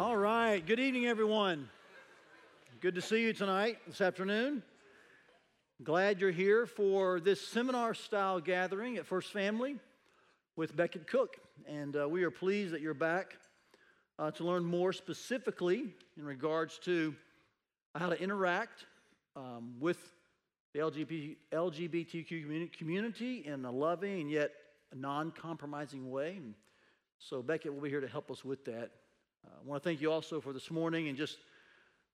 All right. Good evening, everyone. Good to see you tonight, this afternoon. Glad you're here for this seminar style gathering at First Family with Becket Cook. And uh, we are pleased that you're back uh, to learn more specifically in regards to how to interact um, with the LGBT, LGBTQ community in a loving and yet non compromising way. And so, Becket will be here to help us with that. I want to thank you also for this morning and just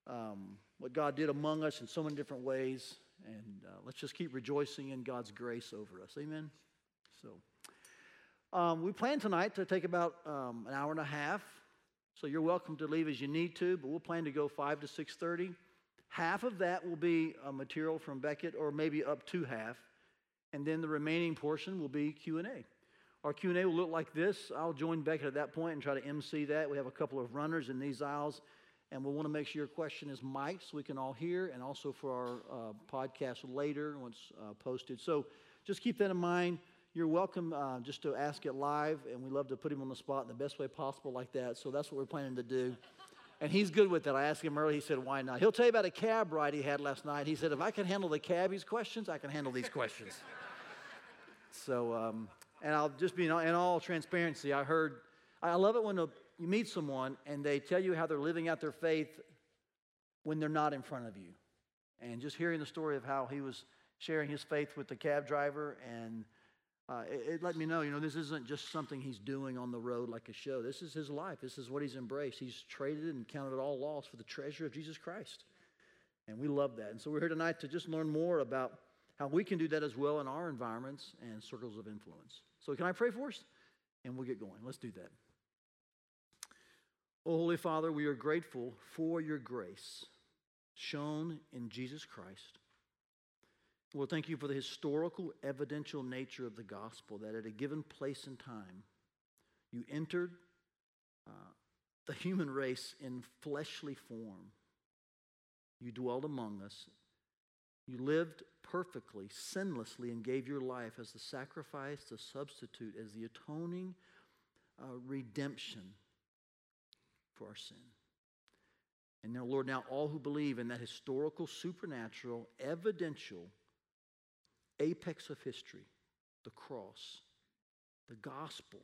um, what God did among us in so many different ways. And uh, let's just keep rejoicing in God's grace over us. Amen. So, um, we plan tonight to take about um, an hour and a half. So you're welcome to leave as you need to, but we'll plan to go five to six thirty. Half of that will be uh, material from Becket, or maybe up to half, and then the remaining portion will be Q and A. Our Q&A will look like this. I'll join Becket at that point and try to MC that. We have a couple of runners in these aisles, and we'll want to make sure your question is mic'd so we can all hear, and also for our uh, podcast later once uh, posted. So just keep that in mind. You're welcome uh, just to ask it live, and we love to put him on the spot in the best way possible like that. So that's what we're planning to do. And he's good with that. I asked him earlier, he said, why not? He'll tell you about a cab ride he had last night. He said, if I can handle the cabbie's questions, I can handle these questions. so, um, and I'll just be in all transparency. I heard, I love it when a, you meet someone and they tell you how they're living out their faith when they're not in front of you. And just hearing the story of how he was sharing his faith with the cab driver, and uh, it, it let me know, you know, this isn't just something he's doing on the road like a show. This is his life. This is what he's embraced. He's traded and counted it all loss for the treasure of Jesus Christ. And we love that. And so we're here tonight to just learn more about how we can do that as well in our environments and circles of influence. So, can I pray for us? And we'll get going. Let's do that. Oh, Holy Father, we are grateful for your grace shown in Jesus Christ. Lord, thank you for the historical, evidential nature of the gospel that at a given place and time, you entered uh, the human race in fleshly form. You dwelled among us. You lived perfectly, sinlessly, and gave your life as the sacrifice, the substitute, as the atoning uh, redemption for our sin. And now, Lord, now all who believe in that historical, supernatural, evidential apex of history, the cross, the gospel,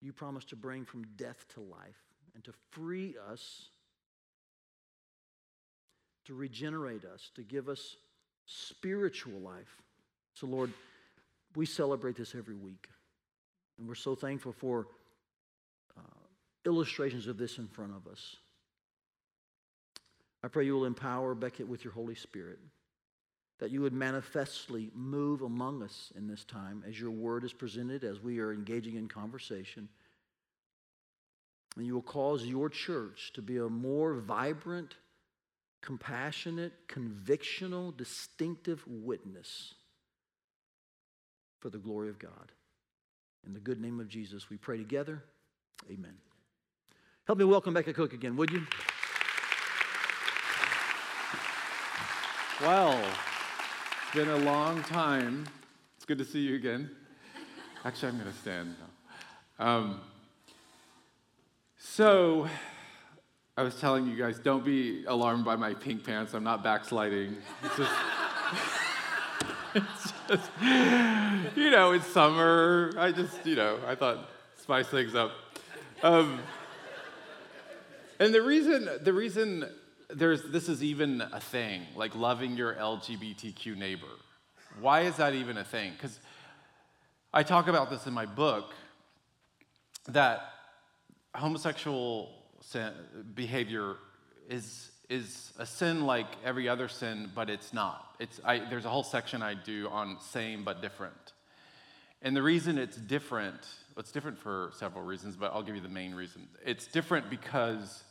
you promise to bring from death to life and to free us to regenerate us, to give us spiritual life. So, Lord, we celebrate this every week. And we're so thankful for uh, illustrations of this in front of us. I pray you will empower Becket with your Holy Spirit, that you would manifestly move among us in this time as your word is presented, as we are engaging in conversation. And you will cause your church to be a more vibrant, compassionate, convictional, distinctive witness for the glory of God. In the good name of Jesus, we pray together. Amen. Help me welcome Becket Cook again, would you? Well, it's been a long time. It's good to see you again. Actually, I'm going to stand now. Um, so, I was telling you guys, don't be alarmed by my pink pants. I'm not backsliding. It's just, it's just, you know, it's summer. I just, you know, I thought spice things up. Um, and the reason, the reason there's this is even a thing, like loving your LGBTQ neighbor. Why is that even a thing? Because I talk about this in my book that homosexual sin, behavior is, is a sin like every other sin, but it's not. It's, I, there's a whole section I do on same but different. And the reason it's different, it's different for several reasons, but I'll give you the main reason. It's different because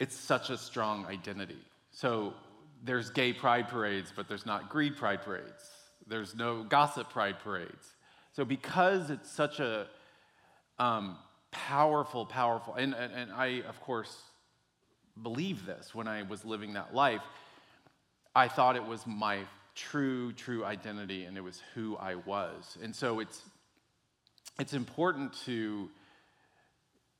it's such a strong identity. So there's gay pride parades, but there's not greed pride parades. There's no gossip pride parades. So because it's such a um, powerful, powerful. And, and, and I, of course, believe this when I was living that life. I thought it was my true, true identity and it was who I was. And so it's, it's important to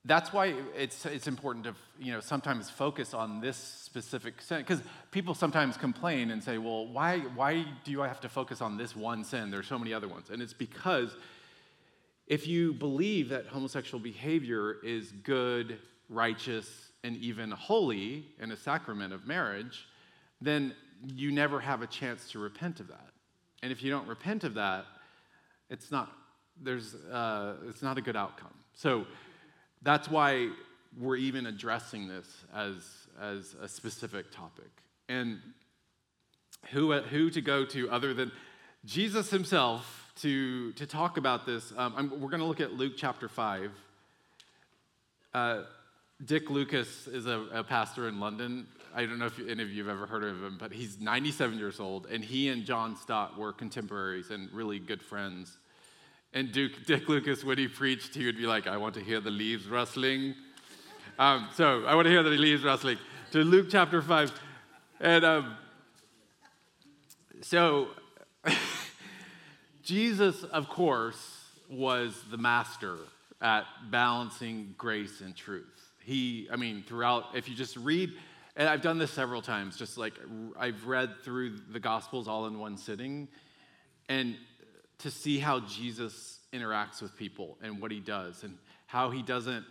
that's why it's, it's important to you know sometimes focus on this specific sin because people sometimes complain and say well why, why do i have to focus on this one sin there's so many other ones and it's because if you believe that homosexual behavior is good righteous and even holy in a sacrament of marriage then you never have a chance to repent of that and if you don't repent of that it's not there's uh, it's not a good outcome so that's why we're even addressing this as, as a specific topic. And who, who to go to other than Jesus himself to, to talk about this? Um, we're going to look at Luke chapter 5. Uh, Dick Lucas is a, a, pastor in London. I don't know if any of you have ever heard of him, but he's 97 years old, and he and John Stott were contemporaries and really good friends. And Duke, Dick Lucas, when he preached, he would be like, I want to hear the leaves rustling. Um, so I want to hear the leaves rustling. To Luke chapter 5. And um, so Jesus, of course, was the master at balancing grace and truth. He, I mean, throughout, if you just read, and I've done this several times, just like I've read through the Gospels all in one sitting. And to see how Jesus interacts with people and what he does and how he doesn't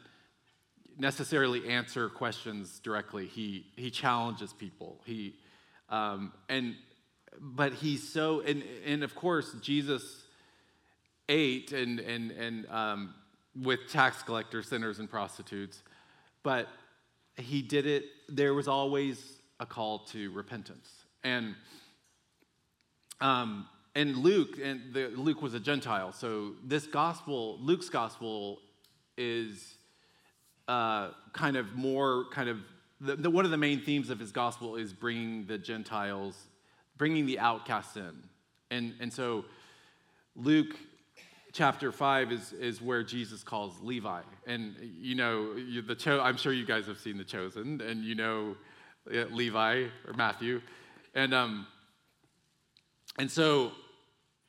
necessarily answer questions directly. He, he challenges people. He, um, and, but he's so, and, and of course, Jesus ate and, and, and um, with tax collectors, sinners, and prostitutes, but he did it, there was always a call to repentance. And um, and Luke, and the, Luke was a Gentile, so this gospel, Luke's gospel, is uh, kind of more kind of the, the, one of the main themes of his gospel is bringing the Gentiles, bringing the outcasts in, and and so Luke chapter 5 is, is where Jesus calls Levi. And you know, the cho- I'm sure you guys have seen The Chosen, and you know uh, Levi or Matthew. And, um, and so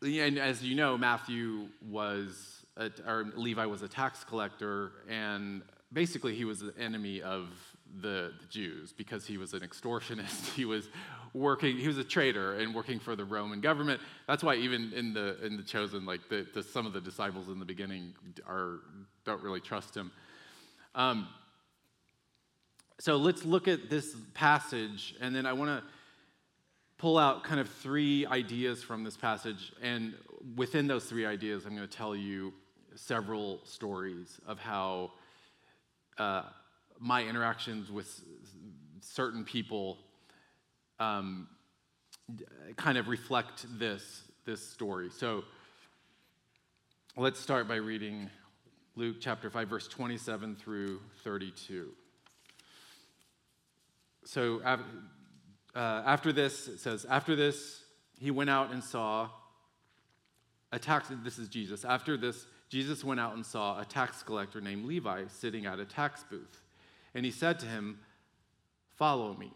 and as you know, Matthew was, a, or Levi was a tax collector, and basically he was the enemy of the, the, Jews because he was an extortionist. He was working, he was a traitor and working for the Roman government. That's why even in the in the chosen, like the, the, some of the disciples in the beginning are don't really trust him. Um, so let's look at this passage, and then I want to pull out kind of three ideas from this passage. And within those three ideas, I'm going to tell you several stories of how uh, my interactions with certain people um, kind of reflect this, this story. So let's start by reading Luke chapter 5, verse 27 through 32. So, uh, after this, it says, after this, he went out and saw a tax, this is Jesus. After this, Jesus went out and saw a tax collector named Levi sitting at a tax booth. And he said to him, Follow me.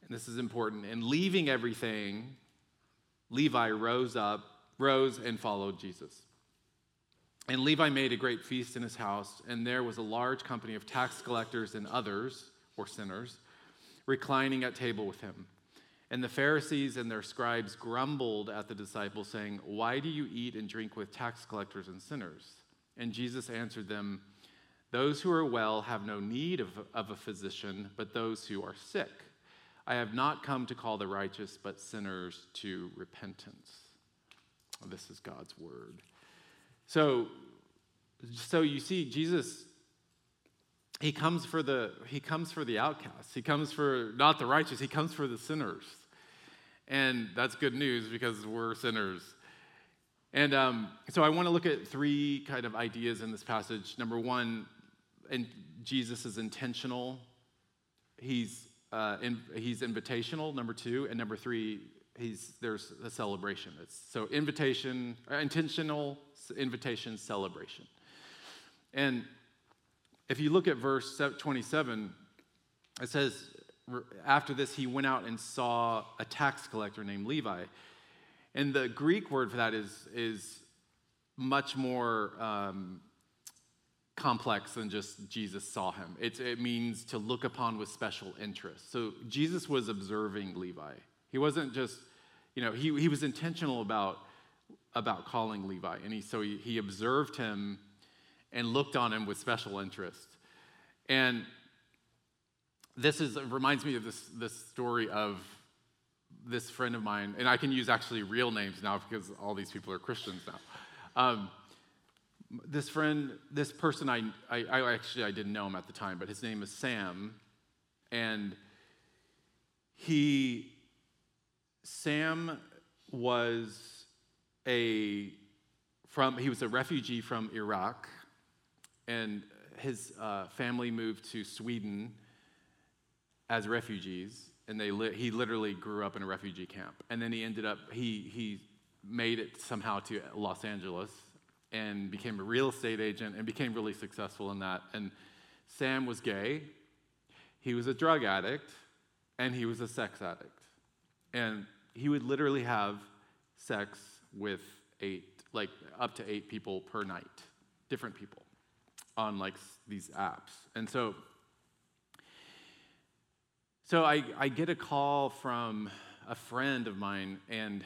And this is important. And leaving everything, Levi rose up, rose and followed Jesus. And Levi made a great feast in his house, and there was a large company of tax collectors and others, or sinners reclining at table with him. And the Pharisees and their scribes grumbled at the disciples, saying, Why do you eat and drink with tax collectors and sinners? And Jesus answered them, Those who are well have no need of, of a physician, but those who are sick. I have not come to call the righteous, but sinners to repentance. This is God's word. So, so you see, Jesus he comes for the he comes for the outcasts he comes for not the righteous he comes for the sinners and that's good news because we're sinners and um, so i want to look at three kind of ideas in this passage number one and jesus is intentional. He's uh, in, he's invitational number two and number three he's there's a celebration. It's so invitation uh, intentional invitation celebration. And if you look at verse 27, it says, after this, he went out and saw a tax collector named Levi. And the Greek word for that is, is much more um, complex than just Jesus saw him. It, it means to look upon with special interest. So Jesus was observing Levi. He wasn't just, you know, he, he was intentional about, about calling Levi. And he, so he, he observed him and looked on him with special interest. And this is, reminds me of this, this story of this friend of mine, and I can use actually real names now because all these people are Christians now. Um, this friend, this person, I, I, I, actually I didn't know him at the time, but his name is Sam, and he, Sam was a from he was a refugee from Iraq, and his uh, family moved to Sweden as refugees, and they li- he literally grew up in a refugee camp, and then he ended up he he made it somehow to Los Angeles and became a real estate agent and became really successful in that. And Sam was gay, he was a drug addict, and he was a sex addict. And he would literally have sex with eight, like up to eight people per night, different people on like these apps. And so, so I, I get a call from a friend of mine, and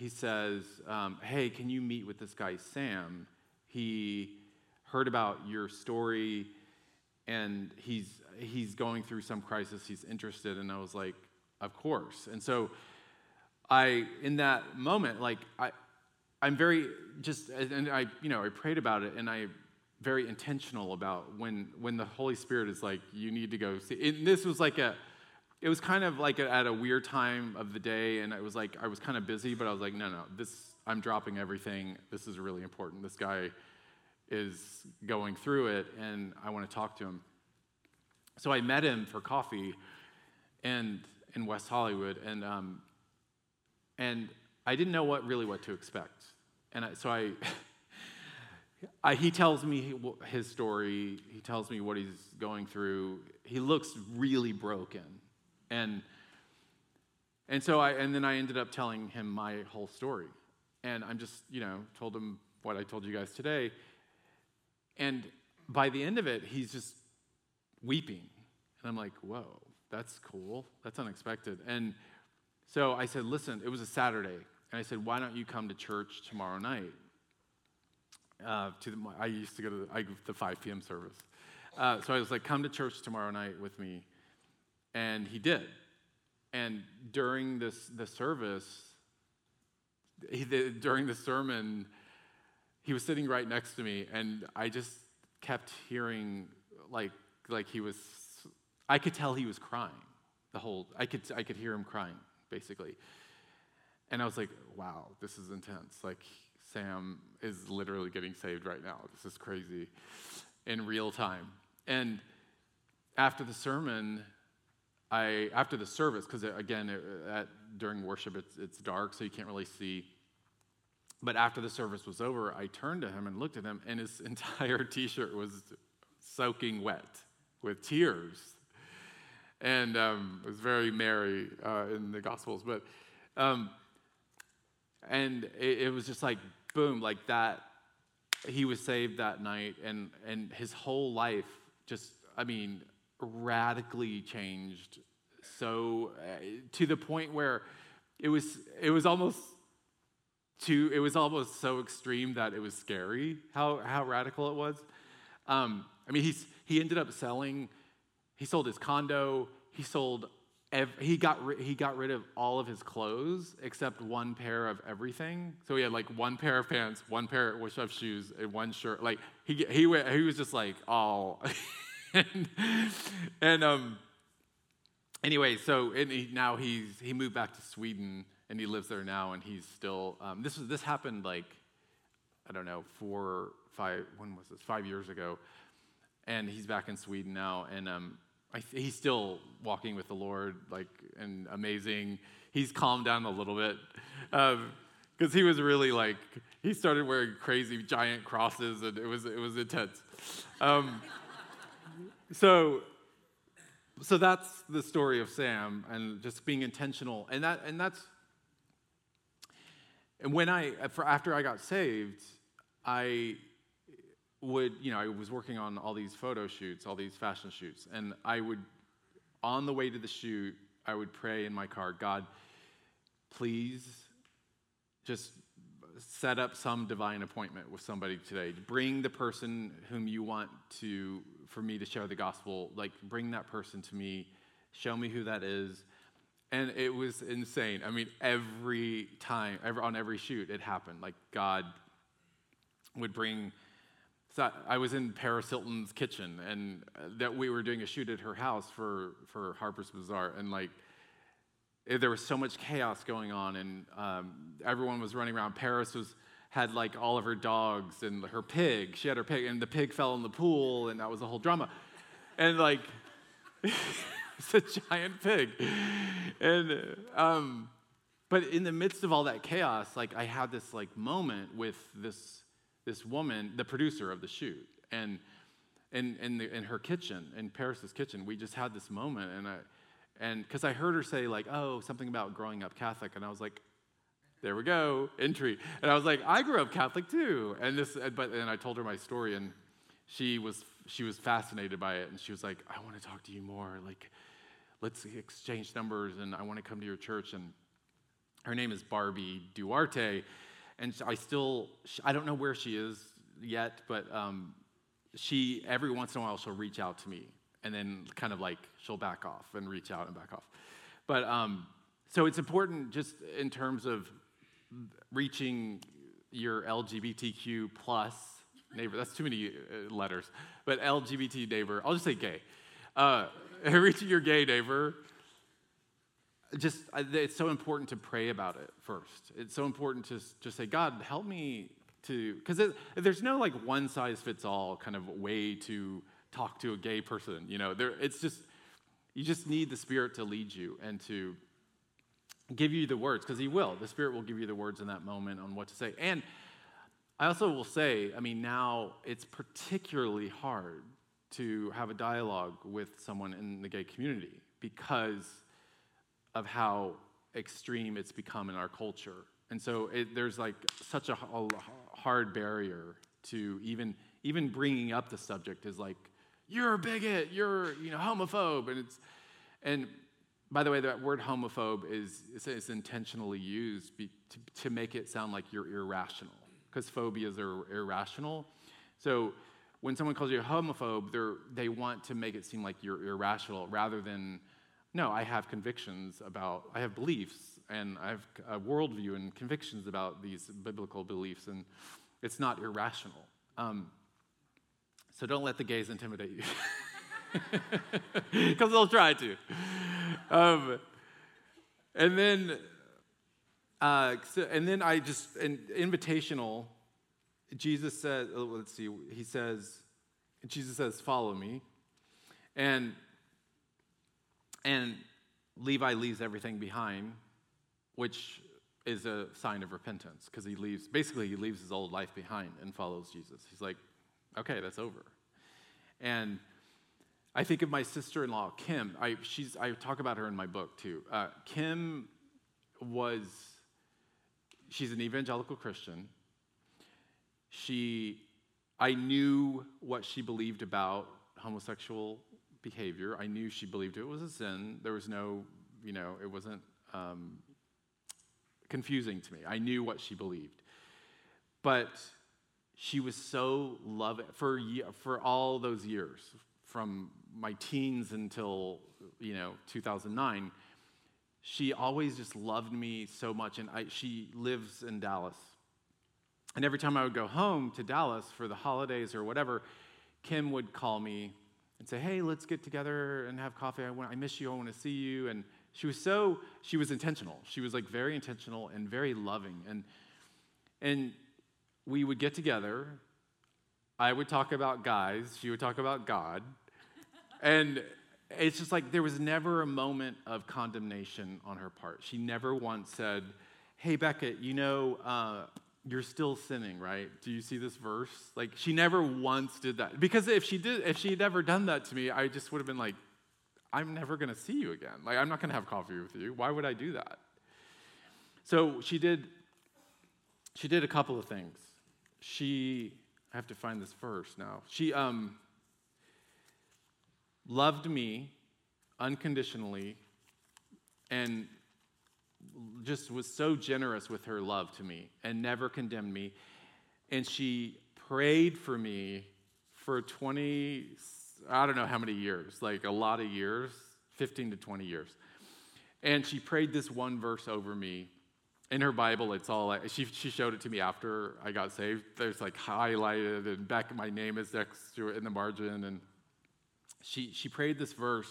he says, um, Hey, can you meet with this guy, Sam? He heard about your story and he's, he's going through some crisis. He's interested. And I was like, Of course. And so I, in that moment, like, I, I'm very just, and I, you know, I prayed about it and I, very intentional about when when the Holy Spirit is like, you need to go see. And this was like a, it was kind of like at a weird time of the day, and it was like I was kind of busy, but I was like, no, no, this I'm dropping everything. This is really important. This guy is going through it, and I want to talk to him. So I met him for coffee, and in West Hollywood, and um, and I didn't know what really what to expect, and I, so I. I, he tells me his story. He tells me what he's going through. He looks really broken. And, and so I, and then I ended up telling him my whole story. And I'm just, you know, told him what I told you guys today. And by the end of it, he's just weeping. And I'm like, whoa, that's cool. That's unexpected. And so I said, listen, it was a Saturday. And I said, why don't you come to church tomorrow night? Uh, to the, I used to go to the, I, the 5 p.m. service. Uh, so I was like, come to church tomorrow night with me. And he did. And during this the service, he, the, during the sermon, he was sitting right next to me, and I just kept hearing like like he was. I could tell he was crying. The whole I could I could hear him crying basically, and I was like, wow, this is intense. Like Sam is literally getting saved right now. This is crazy, in real time. And after the sermon, I, after the service, because again, it, at, during worship it's, it's dark, so you can't really see. But after the service was over, I turned to him and looked at him, and his entire t shirt was soaking wet with tears. And um, it was very Mary uh, in the Gospels. But, um, and it, it was just like, boom, like that. He was saved that night, and, and his whole life just, I mean, radically changed. So uh, to the point where it was it was almost too it was almost so extreme that it was scary how how radical it was. Um, i mean he's he ended up selling he sold his condo he sold ev- he got he got rid of all of his clothes except one pair of everything. So he had like one pair of pants one pair of shoes and one shirt. Like he he went, he was just like all and, um, anyway, so he, now he's he moved back to Sweden and he lives there now, and he's still. Um, this was this happened like I don't know four five when was this five years ago, and he's back in Sweden now, and um, he's still walking with the Lord, like and amazing. He's calmed down a little bit. Um, because he was really like he started wearing crazy giant crosses and it was it was intense um, so so that's the story of sam and just being intentional and that and that's and when i after i got saved i would, you know, I was working on all these photo shoots, all these fashion shoots, and I would, on the way to the shoot, I would pray in my car, God, please just set up some divine appointment with somebody today. Bring the person whom you want to for me to share the gospel. Like bring that person to me. Show me who that is. And it was insane. I mean, every time, every, on every shoot, it happened. Like God would bring. So I was in Paris Hilton's kitchen, and that we were doing a shoot at her house for for Harper's Bazaar, and like there was so much chaos going on, and um, everyone was running around. Paris was had like all of her dogs and her pig. She had her pig, and the pig fell in the pool, and that was a whole drama. And like, it's a giant pig. And um, but in the midst of all that chaos, like I had this like moment with this this woman, the producer of the shoot, and in in, the, in her kitchen, in Paris's kitchen, we just had this moment, and I and because I heard her say, like, oh, something about growing up Catholic. And I was like, there we go, entry. And I was like, I grew up Catholic too. And this, but and I told her my story, and she was she was fascinated by it, and she was like, I want to talk to you more. Like, let's exchange numbers, and I want to come to your church. And her name is Barbie Duarte, and I still I don't know where she is yet, but um, she every once in a while she'll reach out to me and then kind of like she'll back off and reach out and back off. But um, so it's important just in terms of reaching your LGBTQ plus neighbor. That's too many uh, letters, but LGBT neighbor. I'll just say gay. Uh, reaching your gay neighbor. Just it's so important to pray about it first. It's so important to just say, God, help me to because there's no like one size fits all kind of way to talk to a gay person. You know, there, it's just, you just need the Spirit to lead you and to give you the words, because He will. The Spirit will give you the words in that moment on what to say. And I also will say, I mean, now it's particularly hard to have a dialogue with someone in the gay community because of how extreme it's become in our culture. And so it, there's like such a, a hard barrier to even even bringing up the subject is like you're a bigot, you're you know homophobe, and it's and by the way, that word homophobe is, is, intentionally used be, to, to make it sound like you're irrational, because phobias are irrational. So when someone calls you a homophobe, they want to make it seem like you're irrational rather than, no, I have convictions about, I have beliefs, and I have a worldview and convictions about these biblical beliefs, and it's not irrational. Um, so don't let the gays intimidate you. Because they'll try to. Um, and then, uh, so, and then I just, an invitational, Jesus says, oh, let's see, he says, Jesus says, follow me. And, and Levi leaves everything behind, which is a sign of repentance because he leaves, basically, he leaves his old life behind and follows Jesus. He's like, okay, that's over. And I think of my sister in law, Kim. I, she's, I talk about her in my book too. Uh, Kim was, she's an evangelical Christian. She, I knew what she believed about homosexual behavior. I knew she believed it was a sin. There was no, you know, it wasn't um, confusing to me. I knew what she believed. But she was so loving for, for all those years, from my teens until, you know, 2009. She always just loved me so much, and I, she lives in Dallas. And every time I would go home to Dallas for the holidays or whatever, Kim would call me and say, Hey, let's get together and have coffee. I, want, I miss you. I want to see you. And she was so, she was intentional. She was like very intentional and very loving. And, and we would get together. I would talk about guys, she would talk about God. and it's just like there was never a moment of condemnation on her part. She never once said, Hey, Becket, you know, uh, you're still sinning, right? Do you see this verse? Like she never once did that. Because if she did, if she had ever done that to me, I just would have been like, I'm never gonna see you again. Like I'm not gonna have coffee with you. Why would I do that? So she did she did a couple of things she I have to find this verse now. She um, loved me unconditionally and just was so generous with her love to me and never condemned me. And she prayed for me for 20, I don't know how many years, like a lot of years, 15 to 20 years. And she prayed this one verse over me. In her Bible, it's all like, she, she showed it to me after I got saved. There's like highlighted, and back my name is next to it in the margin. And she, she prayed this verse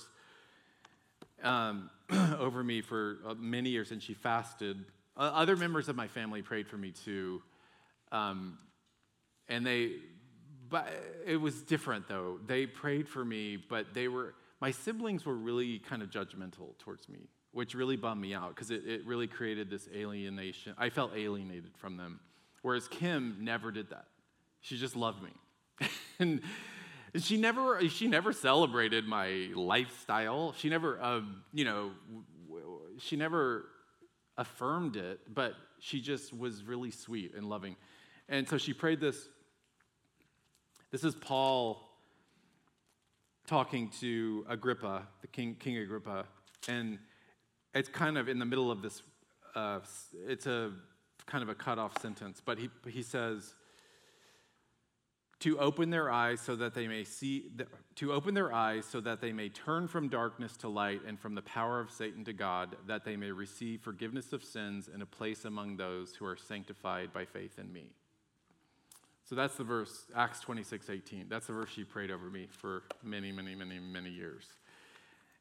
um, over me for uh, many years, and she fasted. Other members of my family prayed for me too. Um, and they, but it was different though. They prayed for me, but they were, my siblings were really kind of judgmental towards me, which really bummed me out because it, it really created this alienation. I felt alienated from them. Whereas Kim never did that. She just loved me. and she never, she never celebrated my lifestyle. She never, uh, you know, she never affirmed it, but she just was really sweet and loving. And so she prayed this. This is Paul talking to Agrippa, the king, King Agrippa, and it's kind of in the middle of this. Uh, it's a kind of a cut off sentence, but he he says to open their eyes so that they may see to open their eyes so that they may turn from darkness to light and from the power of Satan to God that they may receive forgiveness of sins and a place among those who are sanctified by faith in me. So that's the verse Acts 26 18. That's the verse she prayed over me for many many many many years.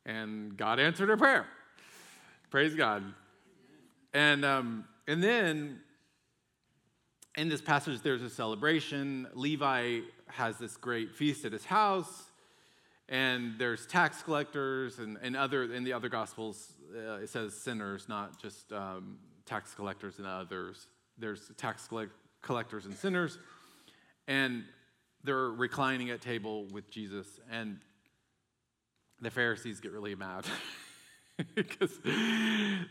And God answered her prayer. Praise God. And um, and then in this passage, there's a celebration. Levi has this great feast at his house, and there's tax collectors and, and other in the other gospels. Uh, it says sinners, not just um, tax collectors and others. There's tax collect- collectors and sinners, and they're reclining at table with Jesus, and the Pharisees get really mad. because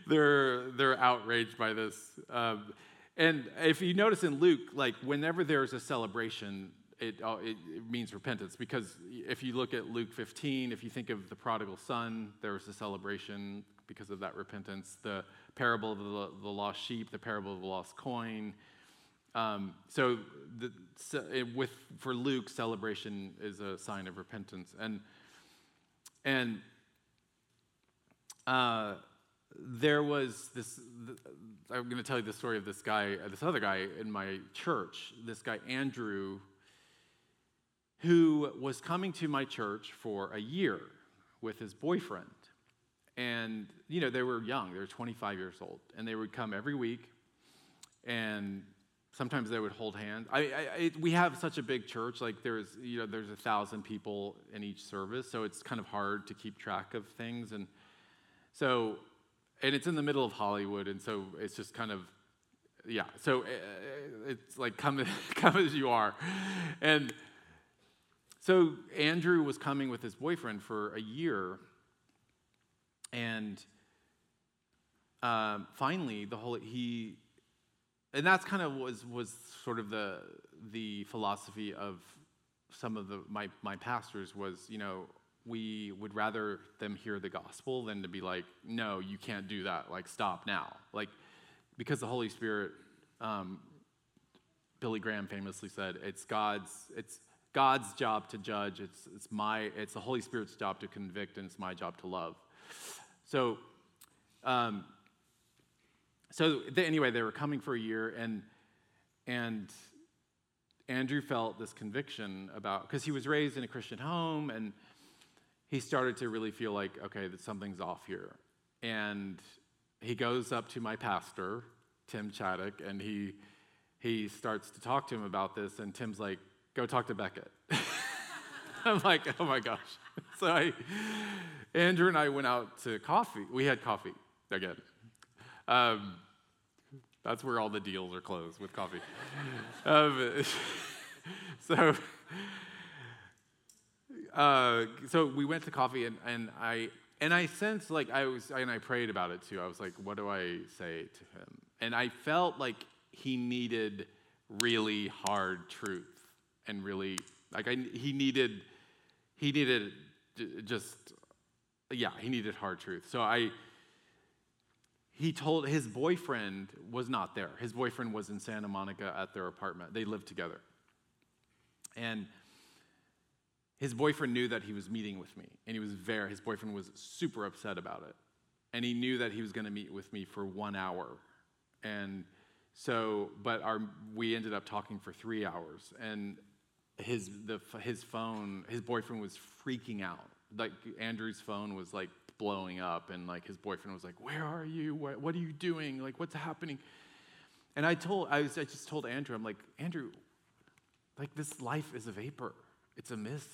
they're they're outraged by this. Um, and if you notice in Luke, like whenever there's a celebration, it, uh, it, it, means repentance. Because if you look at Luke 15, if you think of the prodigal son, there was a celebration because of that repentance. The parable of the, the lost sheep, the parable of the lost coin. Um, so, the, so it, with for Luke, celebration is a sign of repentance. And and uh, there was this i'm going to tell you the story of this guy this other guy in my church this guy andrew who was coming to my church for a year with his boyfriend. And you know they were young they were 25 years old and they would come every week and sometimes they would hold hands. I, I it, we have such a big church like there's you know there's a thousand people in each service so it's kind of hard to keep track of things and so and it's in the middle of Hollywood, and so it's just kind of, yeah. So uh, it's like come, come as you are, and so Andrew was coming with his boyfriend for a year, and um, finally the whole he, and that's kind of was was sort of the the philosophy of some of the my my pastors was you know we would rather them hear the gospel than to be like, no, you can't do that. Like, stop now. Like, because the Holy Spirit, um, Billy Graham famously said, it's God's, it's God's job to judge. It's, it's my, it's the Holy Spirit's job to convict, and it's my job to love. So, um, so anyway, they were coming for a year, and and Andrew felt this conviction about because he was raised in a Christian home, and he started to really feel like, okay, that something's off here. And he goes up to my pastor, Tim Chaddick, and he he starts to talk to him about this, and Tim's like, go talk to Becket. I'm like, oh my gosh. So I, Andrew and I went out to coffee. We had coffee again. Um, that's where all the deals are closed with coffee. um, so uh, so we went to coffee, and, and I and I sensed like I was, and I prayed about it too. I was like, what do I say to him? And I felt like he needed really hard truth. and really like I, he needed he needed just yeah he needed hard truth. So I he told his boyfriend was not there. His boyfriend was in Santa Monica at their apartment. They lived together. And his boyfriend knew that he was meeting with me, and he was there. his boyfriend was super upset about it. And he knew that he was going to meet with me for one hour. And so, but our, we ended up talking for three hours. And his, the, his phone, his boyfriend was freaking out. Like, Andrew's phone was like blowing up, and like his boyfriend was like, Where are you? What, what are you doing? Like, what's happening? And I told, I, was, I just told Andrew, I'm like, Andrew, like this life is a vapor, it's a mist.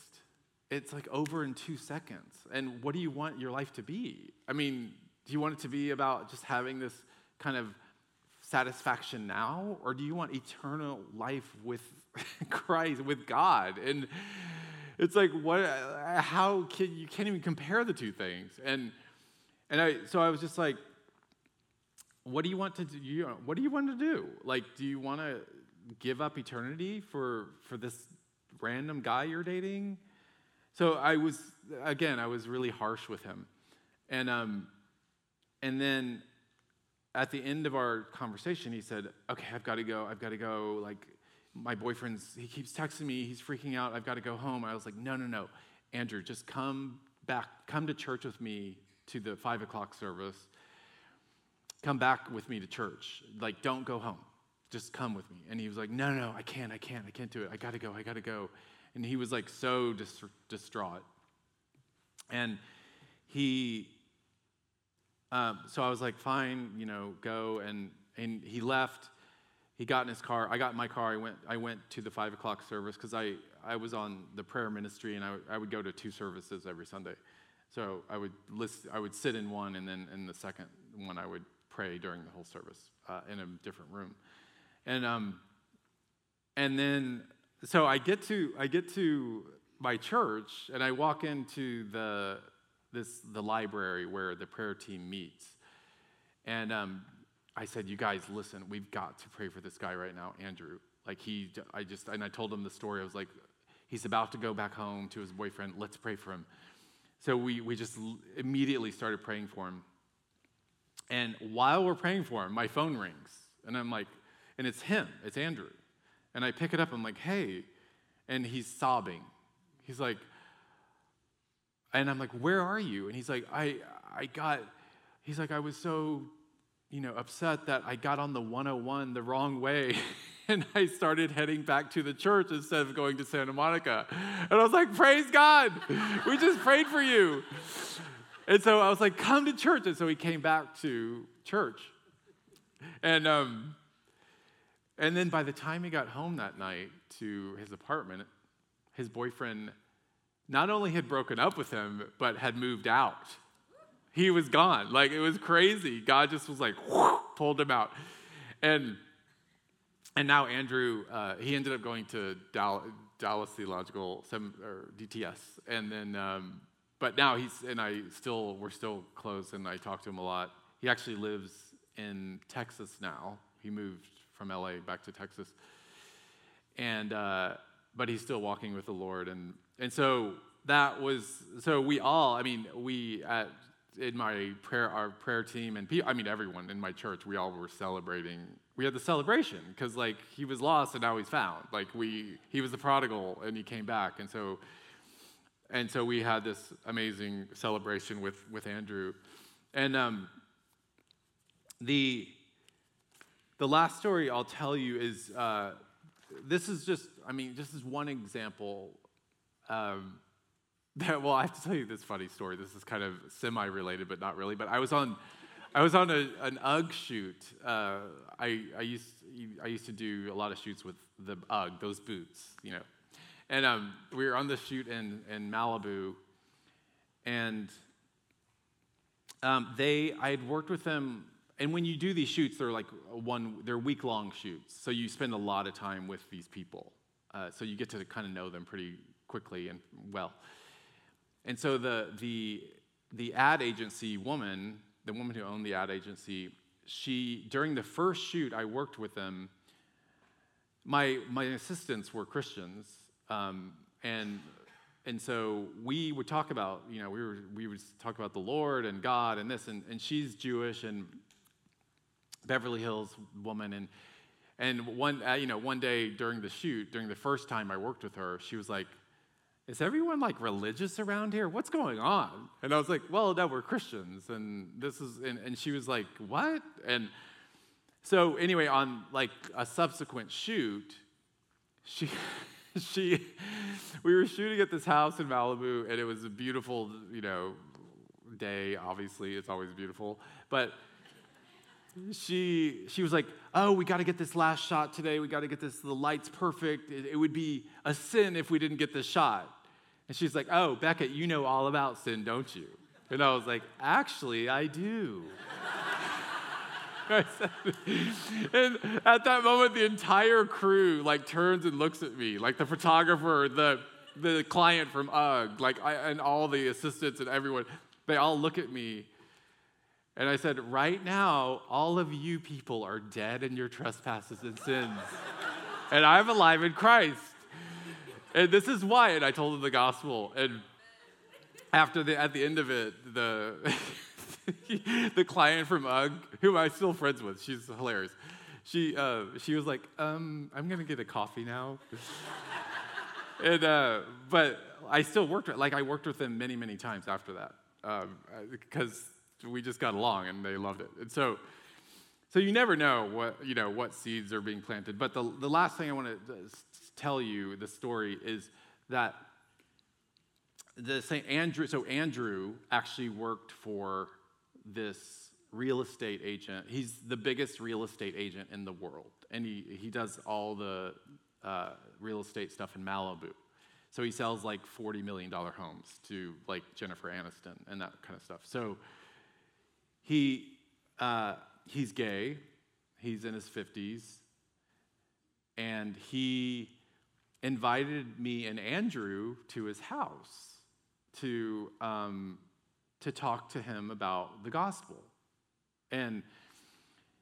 It's like over in two seconds. And what do you want your life to be? I mean, do you want it to be about just having this kind of satisfaction now? Or do you want eternal life with Christ, with God? And it's like, what, how can you can't even compare the two things? And, and I, so I was just like, what do you want to do? You what do you want to do? Like, do you want to give up eternity for, for this random guy you're dating? So I was, again, I was really harsh with him. And, um, and then at the end of our conversation, he said, Okay, I've got to go. I've got to go. Like, my boyfriend's, he keeps texting me. He's freaking out. I've got to go home. I was like, No, no, no. Andrew, just come back, come to church with me to the five o'clock service. Come back with me to church. Like, don't go home. Just come with me. And he was like, No, no, I can't. I can't. I can't do it. I got to go. I got to go. And he was like so distraught. And he, um, so I was like, fine, you know, go. And, and he left. He got in his car. I got in my car. I went, I went to the five o'clock service because I, I was on the prayer ministry and I, I would go to two services every Sunday. So I would, list, I would sit in one and then in the second one I would pray during the whole service uh, in a different room. And, um, and then so I get to I get to my church and I walk into the this the library where the prayer team meets, and um, I said, "You guys, listen, we've got to pray for this guy right now, Andrew. Like he, I just and I told him the story. I was like, he's about to go back home to his boyfriend. Let's pray for him." So we we just immediately started praying for him. And while we're praying for him, my phone rings, and I'm like, and it's him, it's Andrew. And I pick it up, I'm like, hey. And he's sobbing. He's like, and I'm like, where are you? And he's like, I, I got, he's like, I was so, you know, upset that I got on the 101 the wrong way. and I started heading back to the church instead of going to Santa Monica. And I was like, praise God. We just prayed for you. And so I was like, come to church. And so he came back to church. And, um, and then by the time he got home that night to his apartment, his boyfriend not only had broken up with him, but had moved out. He was gone. Like it was crazy. God just was like, whoosh, pulled him out. And and now Andrew, uh, he ended up going to Dallas, Dallas Theological Sem- or DTS, and then, um, but now he's and I still we're still close, and I talk to him a lot. He actually lives in Texas now. He moved from LA back to Texas. And, uh, but he's still walking with the Lord. And, and so that was, so we all, I mean, we at, in my prayer, our prayer team, and I mean, everyone in my church, we all were celebrating. We had the celebration because, like, he was lost and now he's found. Like, we, he was the prodigal and he came back. And so, and so we had this amazing celebration with, with Andrew. And um, the, the last story I'll tell you is uh, this is just, I mean, this is one example. Um, that, well, I have to tell you this funny story. This is kind of semi-related, but not really. But I was on, I was on a, an UGG shoot. Uh, I, I used I used to do a lot of shoots with the UGG, those boots, you know. And um, we were on the shoot in in Malibu, and um, they I had worked with them and when you do these shoots, they're like one, they're week long shoots. So you spend a lot of time with these people. Uh, so you get to kind of know them pretty quickly and well. And so the, the, the ad agency woman, the woman who owned the ad agency, she, during the first shoot, I worked with them. My, my assistants were Christians, Um, and and so we would talk about, you know, we, were, we would talk about the Lord and God and this, and, and she's Jewish and Beverly Hills woman. And, and one, uh, you know, one day during the shoot, during the first time I worked with her, she was like, is everyone like religious around here? What's going on? And I was like, well, no, we're Christians. And this is, and, and she was like, what? And so anyway, on like a subsequent shoot, she, she, we were shooting at this house in Malibu, and it was a beautiful, you know, day. Obviously, it's always beautiful, but she she was like, "Oh, we got to get this last shot today. We got to get this. The light's perfect. It, it, would be a sin if we didn't get this shot." And she's like, "Oh, Becket, you know all about sin, don't you?" And I was like, "Actually, I do." and at that moment, the entire crew like turns and looks at me, like the photographer, the the client from UGG, like I, and all the assistants and everyone. They all look at me, and I said, "Right now, all of you people are dead in your trespasses and sins, and I'm alive in Christ." And this is why. And I told him the gospel. And after the at the end of it, the the client from UGG, who I'm still friends with, she's hilarious. She, uh, she was like, um, I'm going to get a coffee now. and, uh, but I still worked with, like, I worked with them many, many times after that because um, we just got along and they loved it. And so, so you never know what, you know, what seeds are being planted. But the, the last thing I want to tell you, the story, is that the St. Andrew, so Andrew actually worked for this real estate agent. He's the biggest real estate agent in the world, and he, he does all the uh, real estate stuff in Malibu. So he sells like $40 million homes to like Jennifer Aniston and that kind of stuff. So he, uh, he's gay, he's in his 50s, and he invited me and Andrew to his house to um, to talk to him about the gospel. And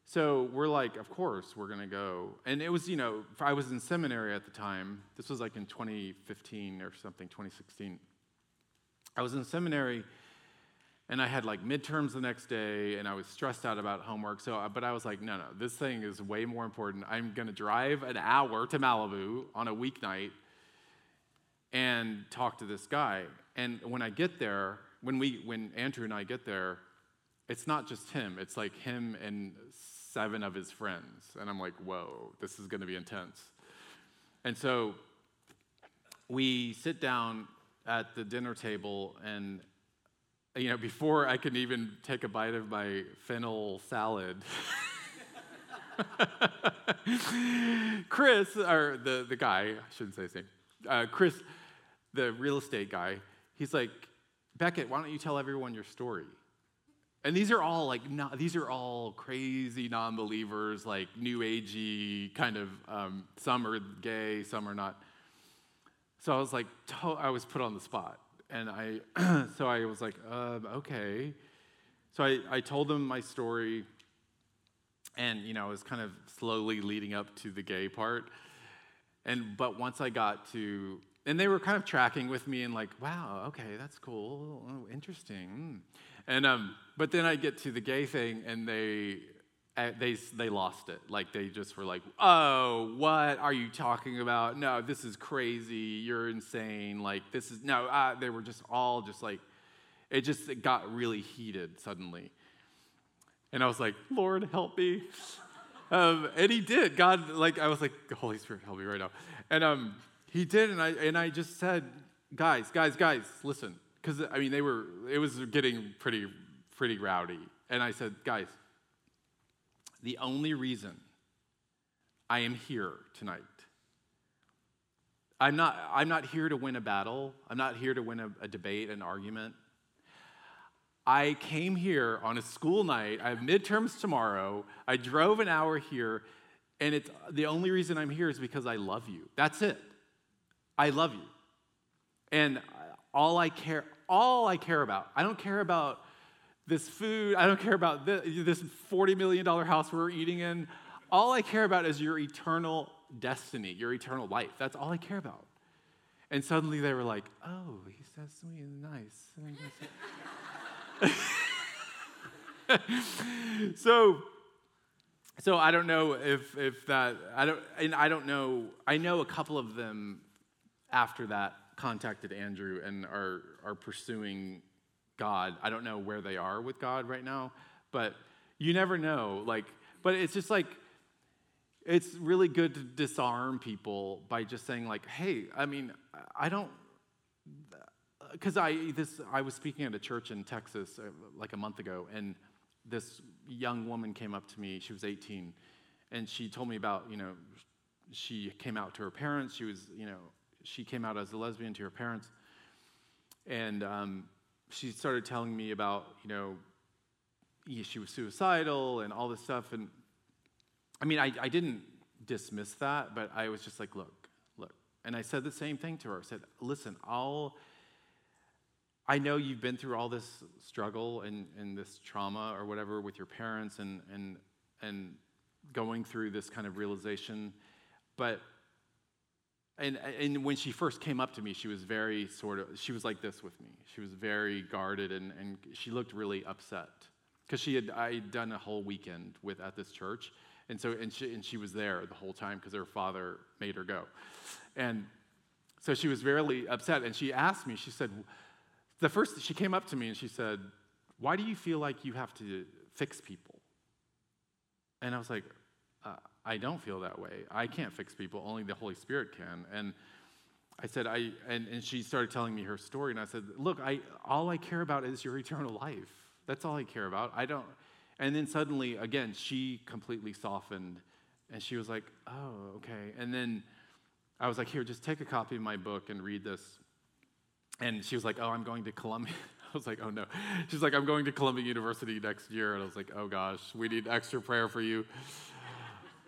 so we're like, of course, we're going to go. And it was, you know, I was in seminary at the time. This was like in 2015 or something, 2016. I was in seminary and I had like midterms the next day and I was stressed out about homework. So, uh, but I was like, no, no, this thing is way more important. I'm going to drive an hour to Malibu on a weeknight and talk to this guy. And when I get there, when we when Andrew and I get there, it's not just him. It's like him and seven of his friends, and I'm like, whoa, this is going to be intense. And so we sit down at the dinner table, and you know, before I can even take a bite of my fennel salad. Chris, or the, the guy, I shouldn't say his name, uh, Chris, the real estate guy, he's like, Becket, why don't you tell everyone your story? And these are all like, not, these are all crazy non believers, like new agey kind of, um, some are gay, some are not. So I was like, I was put on the spot. And I, so I was like, uh, okay. So I, I told them my story, and, you know, I was kind of slowly leading up to the gay part. And, but once I got to and they were kind of tracking with me and like, wow, okay, that's cool, oh, interesting. And um, but then I get to the gay thing, and they eh, they they lost it. Like they just were like, oh, what are you talking about? No, this is crazy. You're insane. Like this is no. Uh, they were just all just like, it just it got really heated suddenly. And I was like, Lord, help me. Um, and he did. God, like, I was like, Holy Spirit, help me right now. And um, he did, and I, and I just said, guys, guys, guys, listen. Because, I mean, they were, it was getting pretty, pretty rowdy. And I said, guys, the only reason I am here tonight, I'm not, I'm not here to win a battle. I'm not here to win a, a debate, an argument. I came here on a school night. I have midterms tomorrow. I drove an hour here, and it's the only reason I'm here is because I love you. That's it. I love you. And all I care, all I care about, I don't care about this food, I don't care about this $40 million house we're eating in. All I care about is your eternal destiny, your eternal life. That's all I care about. And suddenly they were like, oh, he's so sweet and nice. so, so I don't know if, if that, I don't, and I don't know, I know a couple of them after that contacted Andrew and are, are pursuing God. I don't know where they are with God right now, but you never know. Like, but it's just like, it's really good to disarm people by just saying like, hey, I mean, I don't, because I this I was speaking at a church in Texas uh, like a month ago, and this young woman came up to me. She was 18, and she told me about you know, she came out to her parents. She was you know, she came out as a lesbian to her parents, and um, she started telling me about you know, she was suicidal and all this stuff, and I mean, I, I didn't dismiss that, but I was just like, look, look. And I said the same thing to her. I said, listen, I'll, I know you've been through all this struggle and, and this trauma or whatever with your parents and, and, and going through this kind of realization, but and, and when she first came up to me, she was very sort of, she was like this with me. She was very guarded and, and she looked really upset. Because she had, I had done a whole weekend with at this church. And so, and she, and she was there the whole time because her father made her go. And so she was very upset. And she asked me, she said, the first, she came up to me and she said, Why do you feel like you have to fix people? And I was like, uh, I don't feel that way. I can't fix people, only the Holy Spirit can. And I said, I, and, and she started telling me her story, and I said, Look, I, all I care about is your eternal life. That's all I care about. I don't, and then suddenly, again, she completely softened and she was like, oh, okay. And then I was like, here, just take a copy of my book and read this. And she was like, oh, I'm going to Columbia. I was like, oh no. She's like, I'm going to Columbia University next year. And I was like, oh gosh, we need extra prayer for you.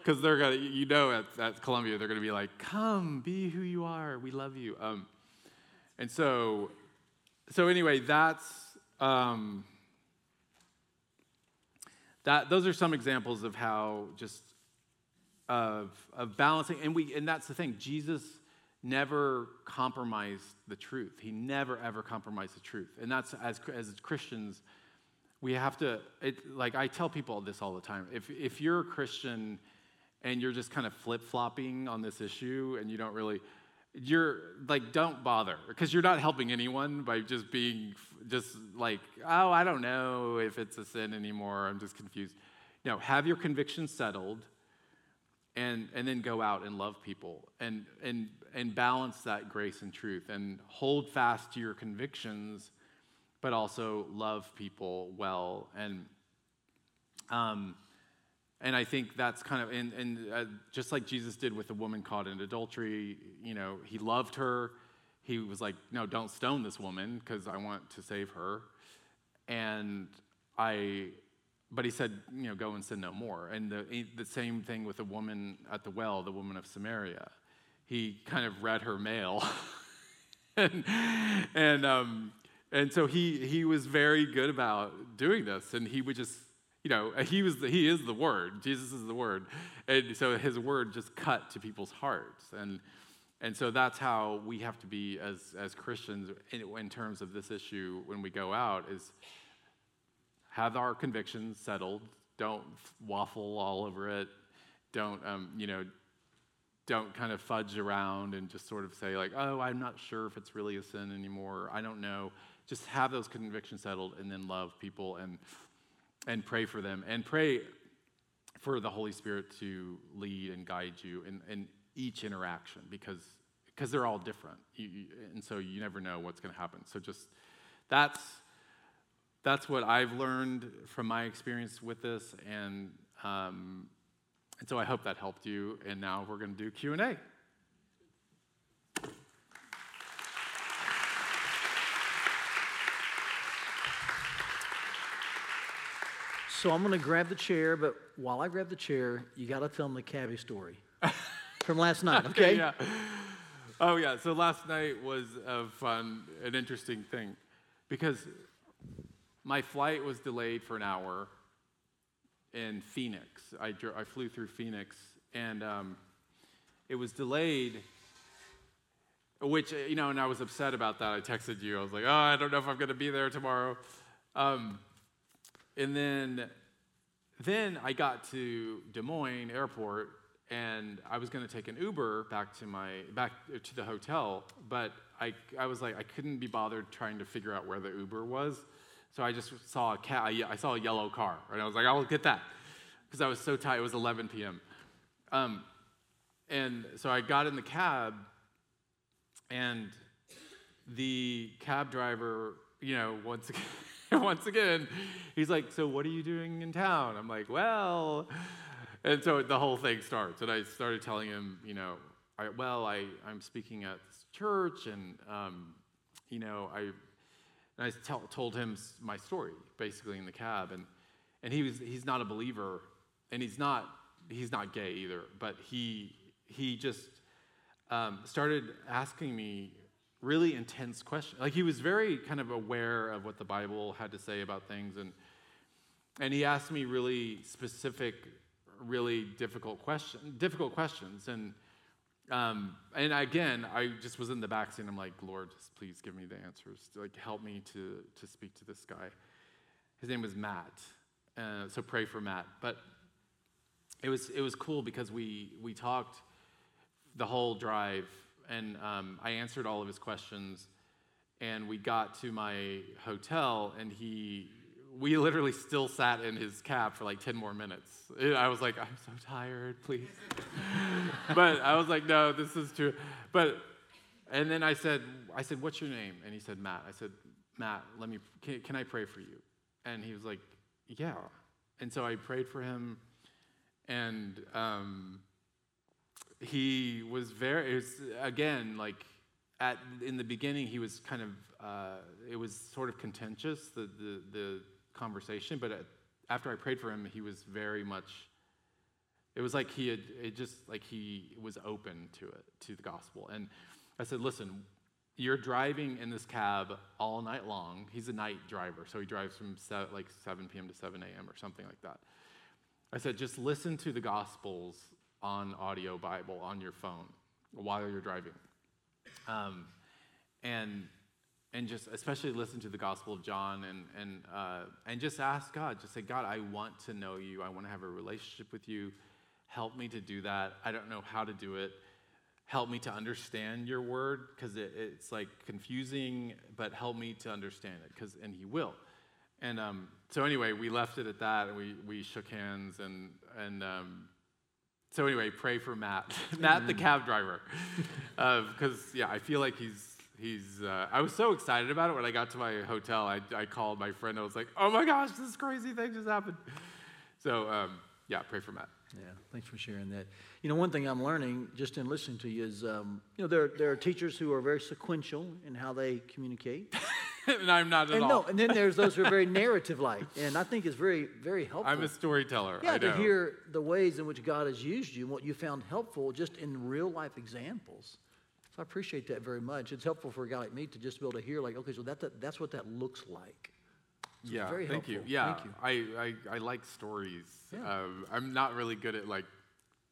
Because they're to, you know, at, at Columbia, they're to be like, come, be who you are. We love you. Um, and so, so anyway, that's, um, that, those are some examples of how just of, of balancing, and we and that's the thing. Jesus never compromised the truth. He never ever compromised the truth, and that's as as Christians, we have to. It, like I tell people this all the time. If if you're a Christian and you're just kind of flip flopping on this issue, and you don't really you're like don't bother because you're not helping anyone by just being just like oh i don't know if it's a sin anymore i'm just confused. No have your convictions settled and and then go out and love people and and and balance that grace and truth and hold fast to your convictions but also love people well and um and I think that's kind of, and, and uh, just like Jesus did with the woman caught in adultery, you know, he loved her. He was like, no, don't stone this woman because I want to save her. And I, but he said, you know, go and sin no more. And the, the same thing with the woman at the well, the woman of Samaria. He kind of read her mail. and, and, um, and so he, he was very good about doing this. And he would just you know, he was the, he is the word. Jesus is the word. And so his word just cut to people's hearts. And and so that's how we have to be as as Christians in, in terms of this issue when we go out is have our convictions settled. Don't waffle all over it. Don't um, you know, don't kind of fudge around and just sort of say like, "Oh, I'm not sure if it's really a sin anymore. I don't know." Just have those convictions settled and then love people and and pray for them and pray for the Holy Spirit to lead and guide you in, in each interaction because because they're all different, you, and so you never know what's going to happen. So just that's that's what I've learned from my experience with this, and um, and so I hope that helped you. And now we're going to do Q and A. So I'm going to grab the chair, but while I grab the chair, you got to tell them the cabbie story from last night, okay? okay? Yeah. Oh, yeah. So last night was a fun, an interesting thing because my flight was delayed for an hour in Phoenix. I, I flew through Phoenix, and um, it was delayed. which, you know, and I was upset about that. I texted you. I was like, oh, I don't know if I'm going to be there tomorrow. Um, and then, then I got to Des Moines Airport, and I was going to take an Uber back to my back to the hotel, but I, I was like, I couldn't be bothered trying to figure out where the Uber was. So I just saw a cat, I saw a yellow car, and I was like, I'll get that. Because I was so tired, it was 11 p.m. Um, and so I got in the cab, and the cab driver, you know, once again, once again, he's like, So what are you doing in town? I'm like, Well, and so the whole thing starts. And I started telling him, you know, I, well, I, I'm speaking at this church, and, um, you know, I, and I tell, told him my story, basically, in the cab. And, and he was, he's not a believer, and he's not, he's not gay either, but he, he just um, started asking me really intense questions. Like he was very kind of aware of what the Bible had to say about things, and and he asked me really specific, really difficult question, difficult questions, and um, and again, I just was in the back seat. I'm like, Lord, just please give me the answers. Like, help me to to speak to this guy. His name was Matt, uh, so pray for Matt. But it was it was cool because we we talked the whole drive, and um, I answered all of his questions. And we got to my hotel, and he we literally still sat in his cab for like 10 more minutes. I was like, I'm so tired, please. but I was like, no, this is true. But, and then I said, I said, what's your name? And he said, Matt. I said, Matt, let me, can, can I pray for you? And he was like, yeah. And so I prayed for him, and um, he was very, was, again, like, at, in the beginning, he was kind of, uh, it was sort of contentious, the, the, the conversation, but after I prayed for him, he was very much, it was like he had, it just like he was open to it, to the gospel. And I said, listen, you're driving in this cab all night long. He's a night driver, so he drives from se- like 7 p.m. to 7 a.m. or something like that. I said, just listen to the Gospels on audio Bible on your phone while you're driving. Um, and and just especially listen to the Gospel of John and, and, uh, and just ask God, just say, God, I want to know you. I want to have a relationship with you. Help me to do that. I don't know how to do it. Help me to understand your word because it, it's like confusing, but help me to understand it because, and He will. And um, so anyway, we left it at that and we, we shook hands and, and um, so anyway, pray for Matt, Matt the cab driver, because uh, yeah, I feel like he's he's uh, i was so excited about it when i got to my hotel. I, I called my friend. I was like oh my gosh this crazy thing just happened. So um, yeah pray for matt. Yeah thanks for sharing that. You know one thing i'm learning just in listening to you is um, you know there, there are teachers who are very sequential in how they communicate and i'm not at and all no and then there's those who are very narrative like and i think it's very very helpful i'm a storyteller yeah to hear the ways in which god has used you and what you found helpful just in real life examples so I appreciate that very much. It's helpful for a guy like me to just be able to hear, like, okay, so that, that that's what that looks like. So yeah, thank helpful. you. Yeah, thank you. I, I, I like stories. Yeah. Um, I'm not really good at like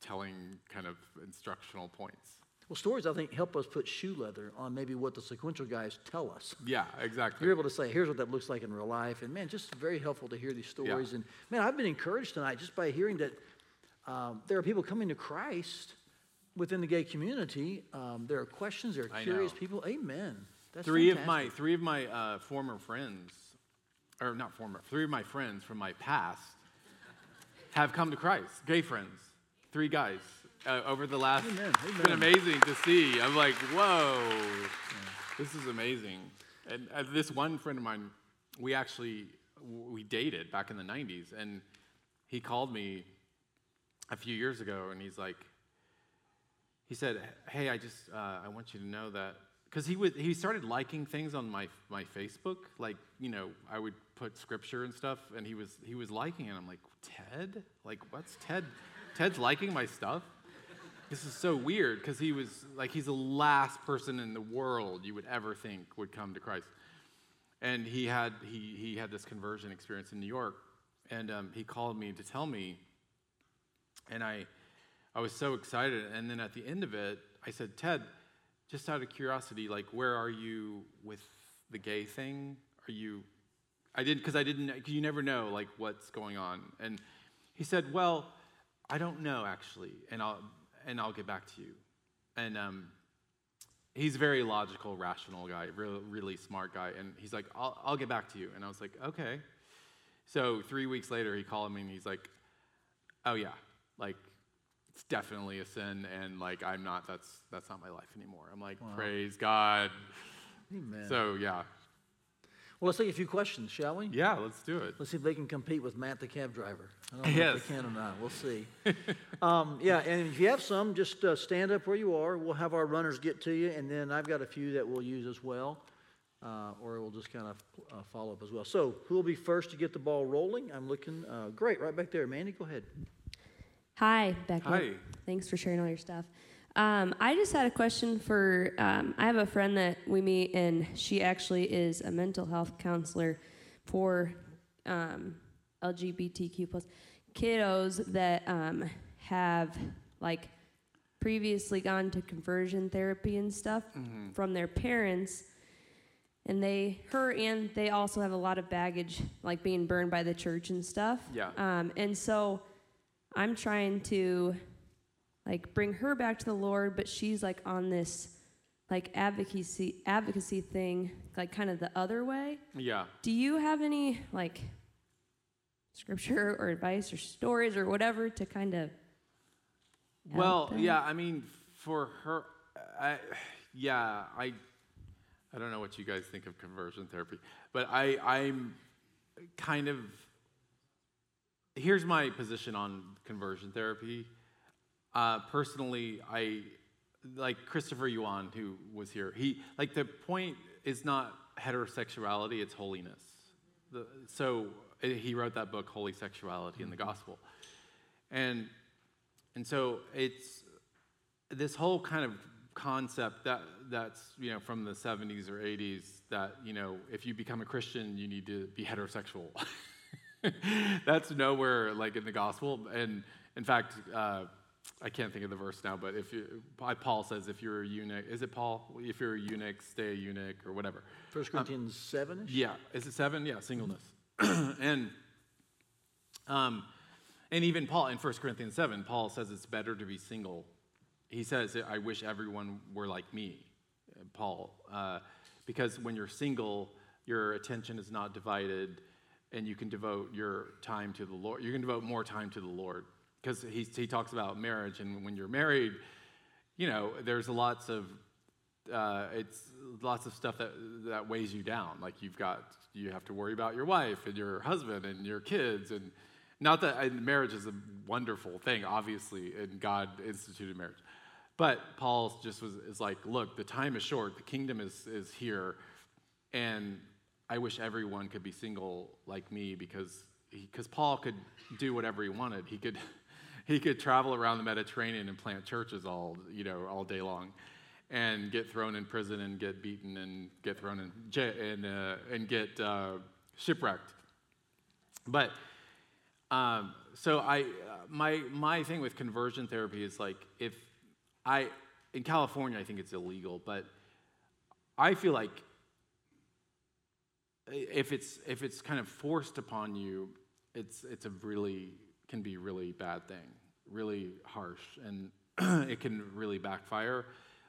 telling kind of instructional points. Well, stories I think help us put shoe leather on maybe what the sequential guys tell us. Yeah, exactly. You're able to say, here's what that looks like in real life, and man, just very helpful to hear these stories. Yeah. And man, I've been encouraged tonight just by hearing that um, there are people coming to Christ within the gay community. Um, there are questions. There are curious people. Amen. That's three fantastic. of my three of my uh, former friends, or not former, three of my friends from my past have come to Christ. Gay friends, three guys uh, over the last. Amen. Amen. It's been amazing to see. I'm like, whoa, yeah. this is amazing. And uh, this one friend of mine, we actually we dated back in the '90s, and he called me a few years ago, and he's like he said, "Hey, I just uh, I want you to know that." Because he would, he started liking things on my my Facebook, like you know, I would put scripture and stuff, and he was he was liking it. I'm like, Ted, like what's Ted? Ted's liking my stuff. This is so weird because he was like he's the last person in the world you would ever think would come to Christ, and he had he he had this conversion experience in New York, and um, he called me to tell me, and I I was so excited. And then at the end of it, I said, Ted, just out of curiosity, like, where are you with the gay thing? Are you, I didn't, because I didn't, cause you never know, like, what's going on. And he said, well, I don't know, actually, and I'll, and I'll get back to you. And um, he's a very logical, rational guy, really, really smart guy. And he's like, I'll, I'll get back to you. And I was like, okay. So three weeks later, he called me and he's like, oh, yeah, like, it's definitely a sin and like i'm not that's that's not my life anymore i'm like wow. praise god Amen. so yeah well let's take a few questions shall we? Yeah let's do it. Let's see if they can compete with matt the cab driver. I don't know yes. if they can or not. We'll see. Um, yeah and if you have some just uh, stand up where you are. We'll have our runners get to you and then i've got a few that we'll use as well uh, or we'll just kind of uh, follow up as well. So who will be first to get the ball rolling? I'm looking uh, great right back there. Mandy go ahead. Hi, Becky. Hi. Thanks for sharing all your stuff. Um, I just had a question for. Um, I have a friend that we meet, and she actually is a mental health counselor for um, LGBTQ plus kiddos that um, have like previously gone to conversion therapy and stuff mm-hmm. from their parents and they her and they also have a lot of baggage like being burned by the church and stuff yeah um, and so I'm trying to like bring her back to the Lord, but she's like on this like advocacy advocacy thing, like kind of the other way. Yeah. Do you have any like scripture or advice or stories or whatever to kind of Well, them? yeah, I mean for her I yeah, I I don't know what you guys think of conversion therapy, but I I'm kind of here's my position on conversion therapy. Uh, personally, I like Christopher Yuan, who was here. He like the point is not heterosexuality; it's holiness. The, so uh, he wrote that book, Holy Sexuality and the Gospel, and and so it's this whole kind of concept that that's you know from the 70s or 80s that you know if you become a Christian you need to be heterosexual. That's nowhere like in the gospel. And in fact, uh, I can't think of the verse now, but if you, Paul says, if you're a eunuch, is it Paul? If you're a eunuch, stay a eunuch or whatever. First um, Corinthians um, 7 Yeah. Is it 7? Yeah, singleness. and, um, and even Paul, in First Corinthians 7, Paul says it's better to be single. He says, I wish everyone were like me, Paul, uh, because when you're single, your attention is not divided and you can devote your time to the Lord. You can devote more time to the Lord because he, he talks about marriage, and when you're married, you know, there's lots of uh, it's lots of stuff that that weighs you down. Like you've got you have to worry about your wife and your husband and your kids, and not that and marriage is a wonderful thing, obviously, and God instituted marriage. But Paul just was is like, look, the time is short. The kingdom is is here, and I wish everyone could be single like me because because Paul could do whatever he wanted. He could he could travel around the Mediterranean and plant churches all you know all day long, and get thrown in prison and get beaten and get thrown in jail and uh, and get uh, shipwrecked. But um, so I my my thing with conversion therapy is like if I in California I think it's illegal, but I feel like if it's if it's kind of forced upon you, it's it's a really can be really bad thing, really harsh, and it can really backfire.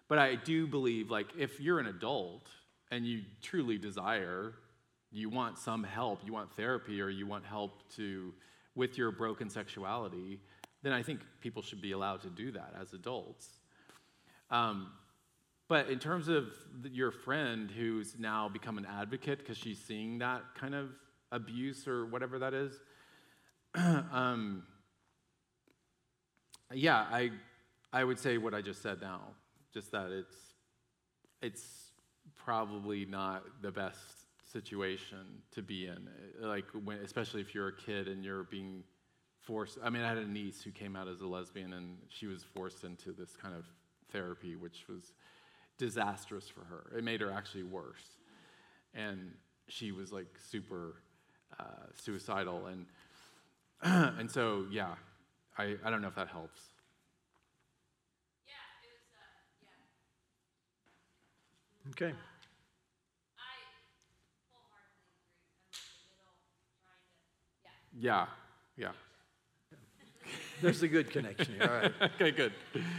But I do believe, like, if you're an adult and you truly desire, you want some help, you want therapy, or you want help to with your broken sexuality, then I think people should be allowed to do that as adults. Um, but in terms of your friend who's now become an advocate because she's seeing that kind of abuse or whatever that is, um, yeah, I, I would say what I just said now, just that it's, it's probably not the best situation to be in, like when, especially if you're a kid and you're being forced. I mean, I had a niece who came out as a lesbian and she was forced into this kind of therapy, which was disastrous for her. It made her actually worse. And she was like super uh, suicidal. And, and so, yeah, I, I don't know if that helps. Okay. Yeah, yeah. There's a good connection here. All right. okay, good.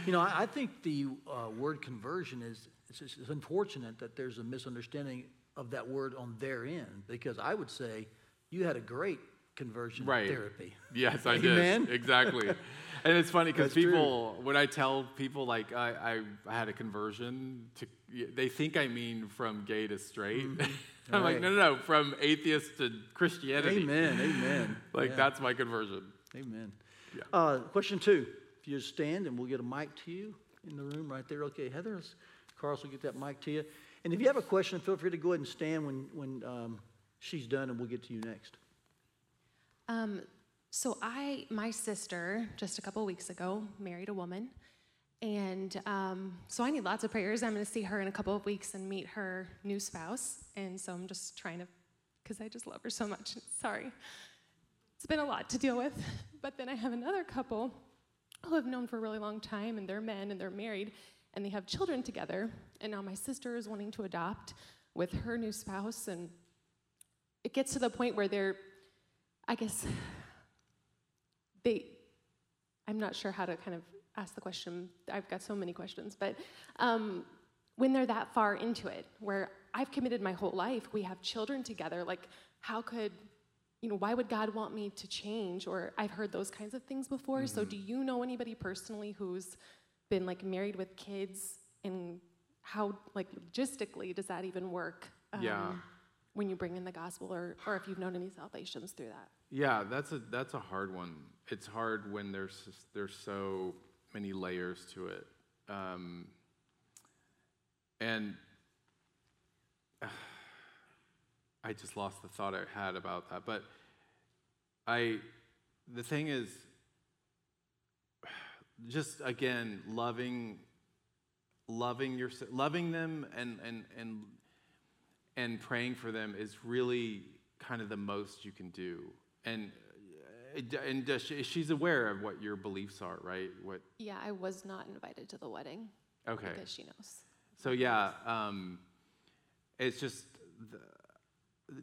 You know, I, I think the uh, word conversion is it's, just- it's unfortunate that there's a misunderstanding of that word on their end because I would say you had a great conversion Right. therapy. Yes, I Amen. did. Exactly. and it's funny because That's true. people, when I tell people like I, I, I had a conversion, to, they think I mean from gay to straight. I'm like, no, no, no, from atheist to Christianity. Amen. Amen. Like Yeah. that's my conversion. Amen. Yeah. Uh, question two. If you stand and we'll get a mic to you in the room right there. Okay, Heather, let's- Carlos will get that mic to you. And if you have a question, feel free to go ahead and stand when, when um, she's done and we'll get to you next. Um, so I, my sister, just a couple weeks ago, married a woman, and um, so I need lots of prayers. I'm going to see her in a couple of weeks and meet her new spouse, and so I'm just trying to, because I just love her so much. Sorry, it's been a lot to deal with. But then I have another couple who I've known for a really long time, and they're men and they're married, and they have children together. And now my sister is wanting to adopt with her new spouse, and it gets to the point where they're I guess they, I'm not sure how to kind of ask the question. I've got so many questions, but um, when they're that far into it, where I've committed my whole life, we have children together, like, how could, you know, why would God want me to change? Or I've heard those kinds of things before. So, do you know anybody personally who's been like married with kids and how, like, logistically does that even work? Yeah. When you bring in the gospel, or, or if you've known any salvations through that. Yeah, that's a that's a hard one. It's hard when there's just- there's so many layers to it, um, and I just lost the thought I had about that. But I, the thing is, just again loving, loving your loving them and and and and praying for them is really kind of the most you can do. And uh, and does she, she's aware of what your beliefs are, right? What? Yeah, I was not invited to the wedding Okay. because she knows. So yeah, um, it's just the,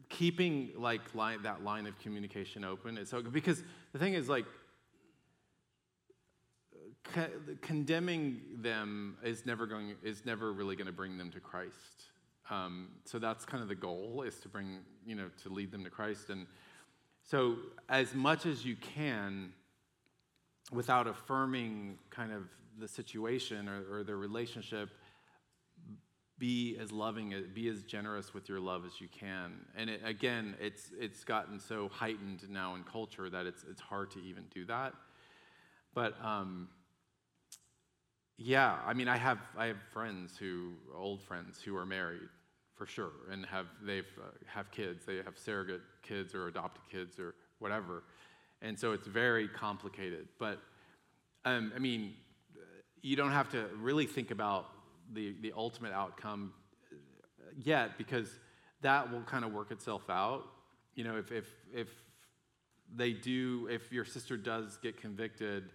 keeping like line, that line of communication open. Is so because the thing is like co- condemning them is never going is never really going to bring them to Christ. Um, so that's kind of the goal is to bring you know to lead them to Christ and so as much as you can without affirming kind of the situation or, or the relationship be as loving be as generous with your love as you can. And it, again it's it's gotten so heightened now in culture that it's it's hard to even do that. But um yeah i mean i have i have friends who old friends who are married for sure. And have they've uh, have kids. They have surrogate kids or adopted kids or whatever. And so it's very complicated. But um, i mean you don't have to really think about the, the ultimate outcome yet because that will kind of work itself out. You know if, if, if they do if your sister does get convicted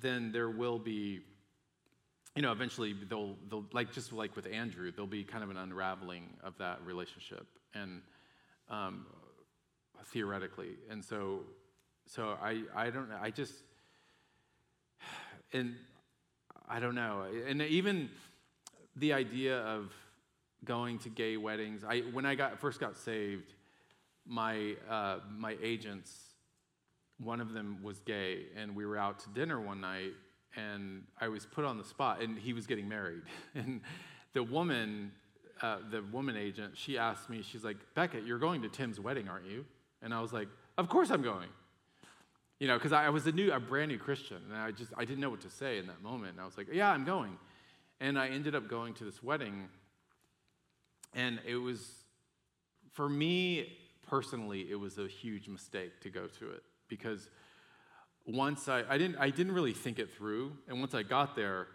then there will be you know eventually they'll, they'll like just like with andrew there'll be kind of an unraveling of that relationship and um, theoretically and so so i i don't know i just and I don't know. And even the idea of going to gay weddings. I when I got first got saved, my uh, my agents, one of them was gay, and we were out to dinner one night, and I was put on the spot, and he was getting married, and the woman. Uh, the woman agent, she asked me, she's like, Becket, you're going to Tim's wedding, aren't you? And I was like, Of course I'm going. You know, because I was a new, a brand new Christian, and I just, I didn't know what to say in that moment. And I was like, yeah, I'm going. And I ended up going to this wedding, and it was, for me personally, it was a huge mistake to go to it because once I, I didn't, I didn't really think it through, and once I got there,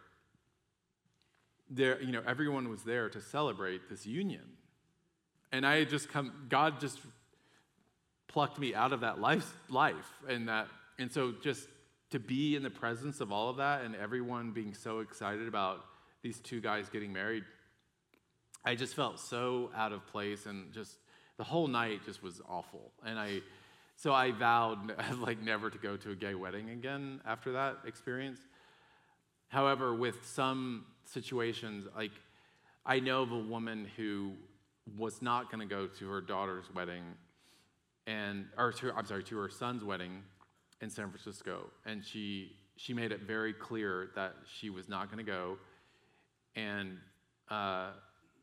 there, you know, everyone was there to celebrate this union, and I had just come, God just plucked me out of that life, life and that and so just to be in the presence of all of that and everyone being so excited about these two guys getting married I just felt so out of place and just the whole night just was awful. And I, so I vowed like never to go to a gay wedding again after that experience. However, with some situations, like I know of a woman who was not going to go to her daughter's wedding, and or to, I'm sorry, to her son's wedding in San Francisco, and she she made it very clear that she was not going to go, and uh,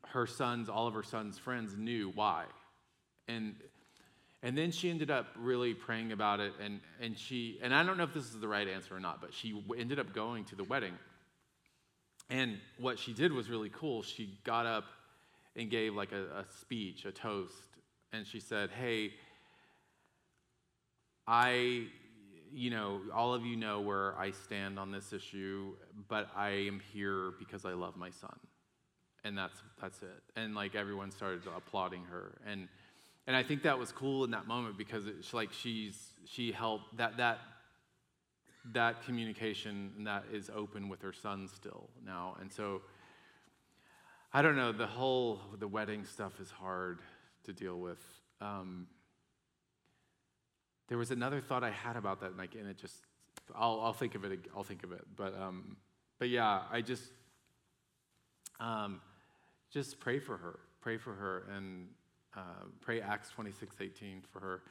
her sons, all of her sons' friends knew why, and and then she ended up really praying about it, and, and she, and I don't know if this is the right answer or not, but she ended up going to the wedding. And what she did was really cool. She got up and gave like a, a speech, a toast, and she said, Hey, I, you know, all of you know where I stand on this issue, but I am here because I love my son. And that's, that's it. And like everyone started applauding her. And, and I think that was cool in that moment because it's like she's she helped that that that communication and that is open with her son still now, and so I don't know the whole the wedding stuff is hard to deal with. Um, there was another thought I had about that, like, and it just I'll I'll think of it I'll think of it, but um, but yeah, I just um, just pray for her, pray for her, and uh, pray Acts 26, 18 for her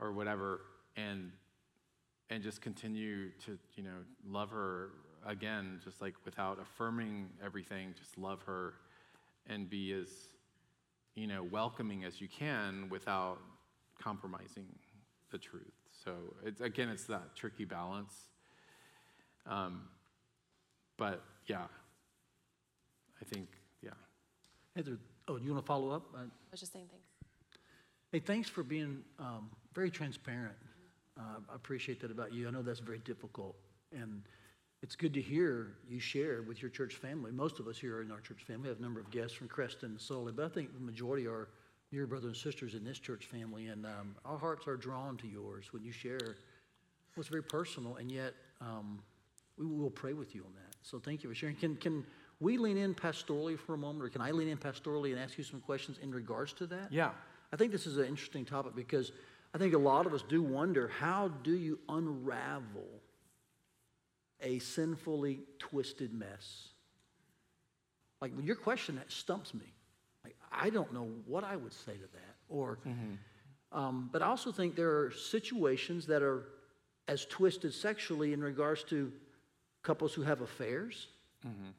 or whatever, and, and just continue to, you know, love her again, just like without affirming everything, just love her and be as, you know, welcoming as you can without compromising the truth. So it's, again, it's that tricky balance. Um, but yeah, I think, yeah. Heather, oh, you want to follow up? Uh, I was just saying thanks. Hey, thanks for being um, very transparent. Uh, I appreciate that about you. I know that's very difficult. And it's good to hear you share with your church family. Most of us here are in our church family. Have a number of guests from Creston and Sully, but I think the majority are your brothers and sisters in this church family. And um, our hearts are drawn to yours when you share what's very personal, and yet um, we will pray with you on that. So thank you for sharing. Can, can we lean in pastorally for a moment, or can I lean in pastorally and ask you some questions in regards to that? Yeah. I think this is an interesting topic because I think a lot of us do wonder how do you unravel a sinfully twisted mess? Like your question that stumps me. Like I don't know what I would say to that. Or, mm-hmm. um, but I also think there are situations that are as twisted sexually in regards to couples who have affairs. Mm-hmm.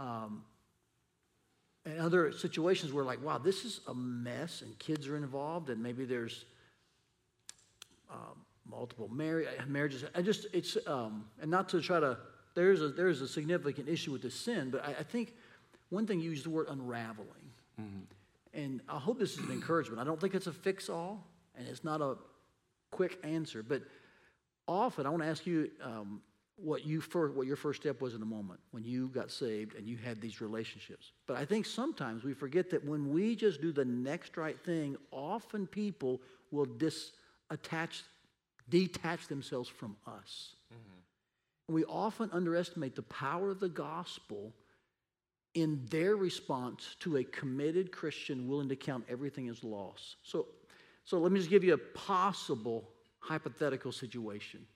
Um, and other situations where like wow this is a mess and kids are involved and maybe there's um, multiple mar- marriages. I just it's um, and not to try to there's a there's a significant issue with the sin but I, I, think one thing you use the word unraveling. Mm-hmm. and i hope this is an encouragement. I don't think it's a fix-all and it's not a quick answer but often i want to ask you um, what you first, what your first step was in the moment when you got saved and you had these relationships. But I think sometimes we forget that when we just do the next right thing, often people will disattach, detach themselves from us. Mm-hmm. We often underestimate the power of the gospel in their response to a committed Christian willing to count everything as loss. So, so let me just give you a possible hypothetical situation.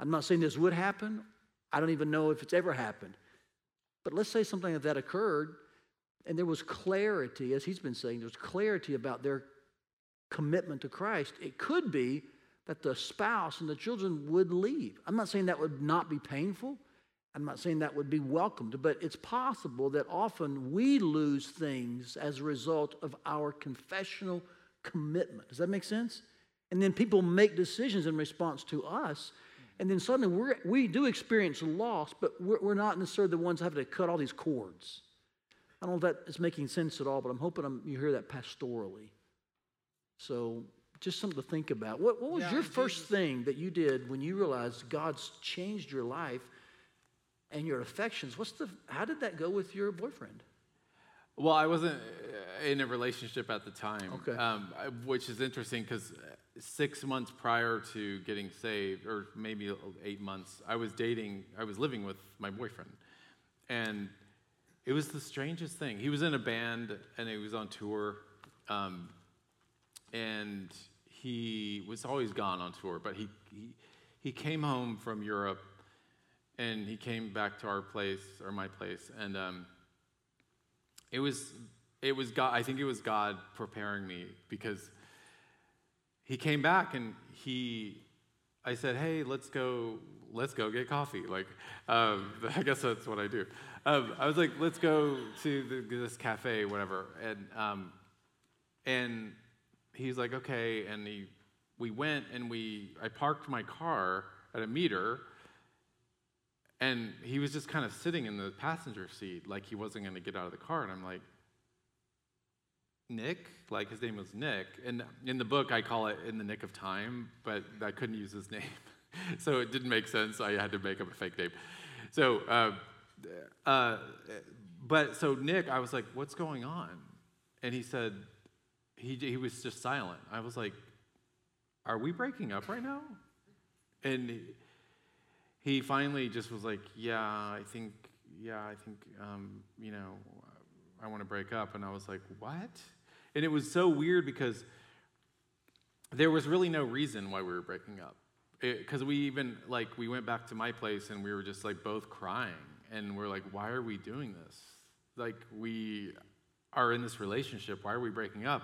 I'm not saying this would happen. I don't even know if it's ever happened. But let's say something like that occurred and there was clarity, as he's been saying, there's clarity about their commitment to Christ. It could be that the spouse and the children would leave. I'm not saying that would not be painful. I'm not saying that would be welcomed, but it's possible that often we lose things as a result of our confessional commitment. Does that make sense? And then people make decisions in response to us and then suddenly we we do experience loss, but we're, we're not necessarily the ones having to cut all these cords. I don't know if that is making sense at all, but I'm hoping I'm, you hear that pastorally. So just something to think about. What, what was yeah, your first Jesus. thing that you did when you realized God's changed your life and your affections? What's the, how did that go with your boyfriend? Well, I wasn't uh, in a relationship at the time, okay. Um, which is interesting because six months prior to getting saved, or maybe eight months, I was dating, I was living with my boyfriend. And it was the strangest thing. He was in a band and he was on tour, um, and he was always gone on tour. But he, he he came home from Europe, and he came back to our place or my place, and um, it was it was God. I think it was God preparing me because he came back and he I said, "Hey, let's go, let's go get coffee." Like, um, I guess that's what I do. Um, I was like, "Let's go to the, this cafe, whatever," and um, and he's like, "Okay," and he we went and we I parked my car at a meter, and he was just kind of sitting in the passenger seat, like he wasn't going to get out of the car, and I'm like. Nick, like his name was Nick. And in the book, I call it In the Nick of Time, but I couldn't use his name. so it didn't make sense. I had to make up a fake name. So, uh, uh, but so Nick, I was like, what's going on? And he said, he, he was just silent. I was like, are we breaking up right now? And he, finally just was like, yeah, I think, yeah, I think, um, you know, I want to break up. And I was like, what? And it was so weird because there was really no reason why we were breaking up. Because we even, like, we went back to my place and we were just like both crying. And we're like, why are we doing this? Like, we are in this relationship. Why are we breaking up?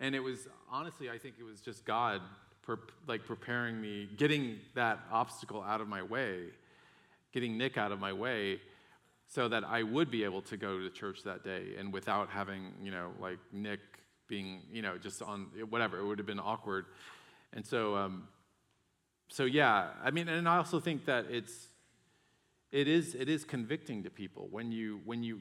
And it was, honestly, I think it was just God, per, like, preparing me, getting that obstacle out of my way, getting Nick out of my way so that I would be able to go to church that day and without having, you know, like Nick being, you know, just on whatever, it would have been awkward. And so, um, so yeah, I mean, and I also think that it's, it is, it is convicting to people when you, when you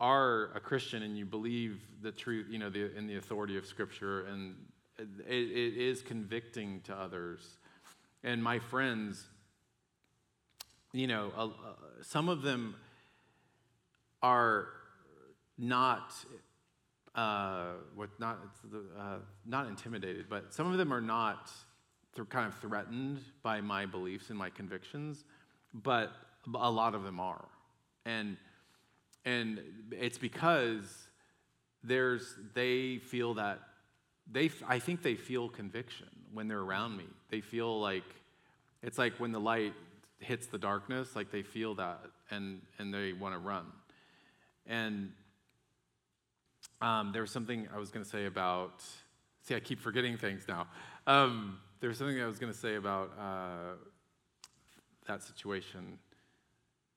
are a Christian and you believe the truth, you know, the, in the authority of Scripture, and it, it is convicting to others. And my friends, you know, uh, some of them are not uh, what not uh, not intimidated, but some of them are not th- kind of threatened by my beliefs and my convictions, but a lot of them are, and and it's because there's they feel that they I think they feel conviction when they're around me. They feel like it's like when the light hits the darkness, like they feel that and and they want to run. And um, there was something I was going to say about, see, I keep forgetting things now. Um, there was something I was going to say about uh, that situation.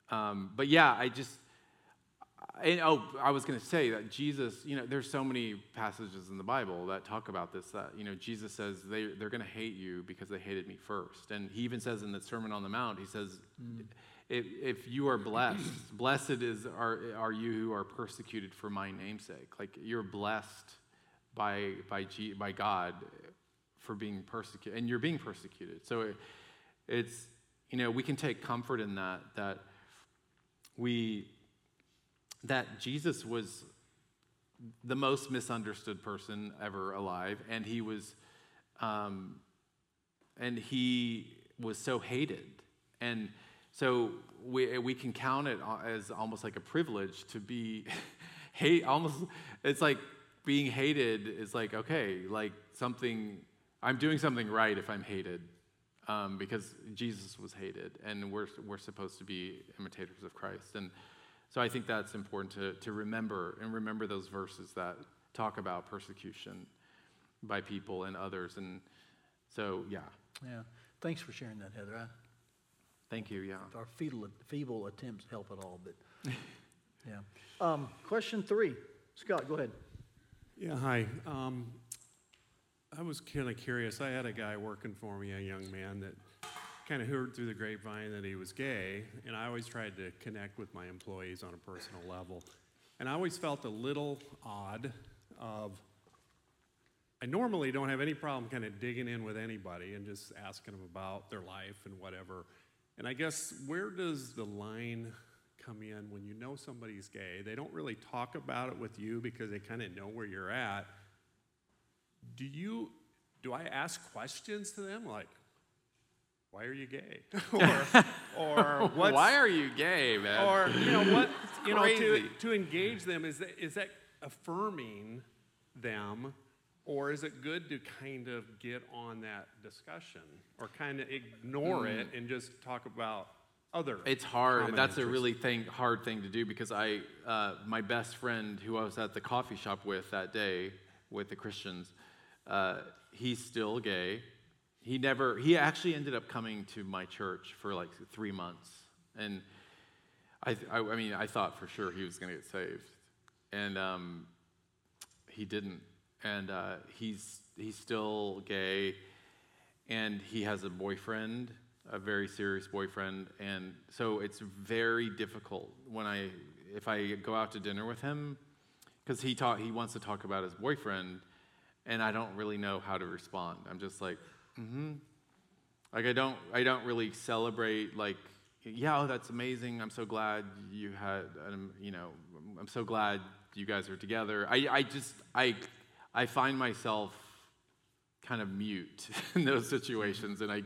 Um, but yeah, I just, I, oh, I was going to say that Jesus, you know, there's so many passages in the Bible that talk about this, that, you know, Jesus says they, they're going to hate you because they hated me first. And he even says in the Sermon on the Mount, he says, mm if, if you are blessed, blessed is are, are you who are persecuted for my namesake. Like you're blessed by by G, by God for being persecuted, and you're being persecuted. So it, it's you know we can take comfort in that that we that Jesus was the most misunderstood person ever alive, and he was um, and he was so hated and so we, we can count it as almost like a privilege to be hate, almost, it's like being hated is like, okay, like something, I'm doing something right if I'm hated. Um, because Jesus was hated, and we're, we're supposed to be imitators of Christ. And so I think that's important to, to remember and remember those verses that talk about persecution by people and others. And so, yeah. Yeah. Thanks for sharing that, Heather. I Thank you, yeah. Our feeble, feeble attempts help at all, but yeah. Um, question three. Scott, go ahead. Yeah, hi. Um, I was kind of curious. I had a guy working for me, a young man that kind of heard through the grapevine that he was gay, and I always tried to connect with my employees on a personal level. And I always felt a little odd of I normally don't have any problem kind of digging in with anybody and just asking them about their life and whatever. And I guess where does the line come in when you know somebody's gay? They don't really talk about it with you because they kind of know where you're at. Do you do I ask questions to them like why are you gay? or, or Why are you gay, man? or you know what you know to, to engage them is that, is that affirming them or is it good to kind of get on that discussion or kind of ignore it and just talk about other It's hard. That's a really thing, hard thing to do because I, uh, my best friend who I was at the coffee shop with that day with the Christians, uh, he's still gay. He never, he actually ended up coming to my church for like three months. And I, I, I mean, I thought for sure he was going to get saved. And um, he didn't. And uh, he's, he's still gay and he has a boyfriend, a very serious boyfriend, and so it's very difficult when I if I go out to dinner with him because he talk he wants to talk about his boyfriend, and I don't really know how to respond. I'm just like, mm-hmm. Like I don't I don't really celebrate like yeah oh that's amazing I'm so glad you had um, you know I'm so glad you guys are together. I I just I I find myself kind of mute in those situations and I,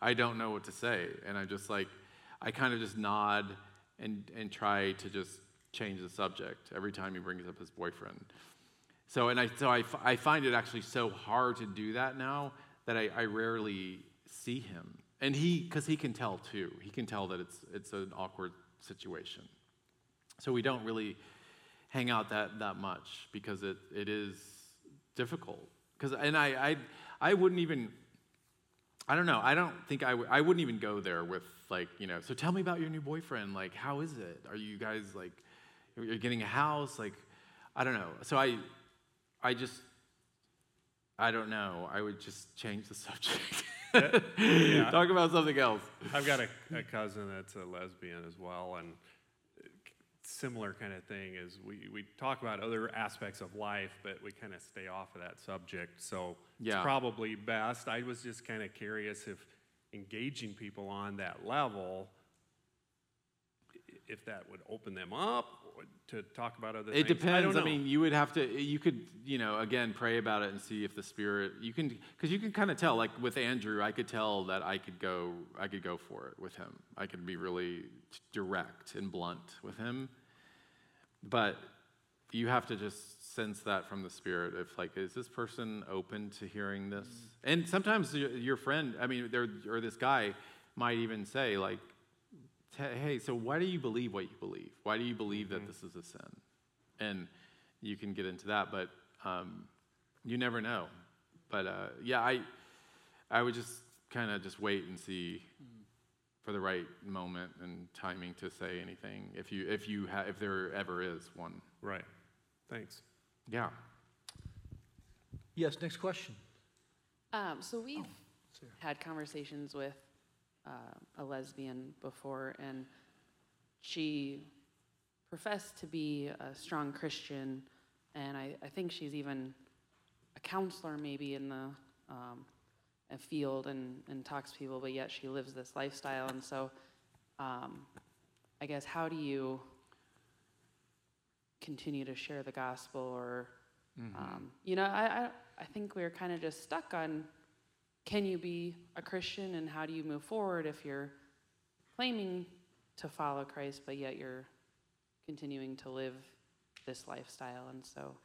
I don't know what to say. And I just like, I kind of just nod and, and try to just change the subject every time he brings up his boyfriend. So, and I, so I, I find it actually so hard to do that now that I, I rarely see him. And he, because he can tell too, he can tell that it's, it's an awkward situation. So we don't really hang out that, that much because it, it is difficult. Because, and I, I, I wouldn't even, I don't know, I don't think I, w- I wouldn't even go there with like, you know, so tell me about your new boyfriend. Like, how is it? Are you guys like, you're getting a house? Like, I don't know. So I, I just, I don't know. I would just change the subject. yeah. Talk about something else. I've got a, a cousin that's a lesbian as well, and similar kind of thing is we, we talk about other aspects of life, but we kind of stay off of that subject. So Yeah. it's probably best. I was just kind of curious if engaging people on that level, if that would open them up to talk about other It things. depends. don't I, mean, you would have to. You could, you know, again, pray about it and see if the spirit. You can, because you can kind of tell. Like with Andrew, I could tell that I could go. I could go for it with him. I could be really direct and blunt with him. But you have to just sense that from the spirit. If like, is this person open to hearing this? And sometimes your, friend, I mean, there or this guy might even say like, "T- hey, so why do you believe what you believe? Why do you believe that this is a sin? And you can get into that, but um, you never know. But uh, yeah, I, I would just kind of just wait and see for the right moment and timing to say anything. If you, if you, ha- if there ever is one, right. Thanks. yeah. Yes, next question. Um, so we've Sarah. had conversations with uh, a lesbian before, and she professed to be a strong Christian, and I, I think she's even a counselor maybe in the um, a field and, and talks to people, but yet she lives this lifestyle. And so um, I guess how do you continue to share the gospel or um, you know I, I, I think we're kind of just stuck on can you be a christian and how do you move forward if you're claiming to follow christ but yet you're continuing to live this lifestyle and so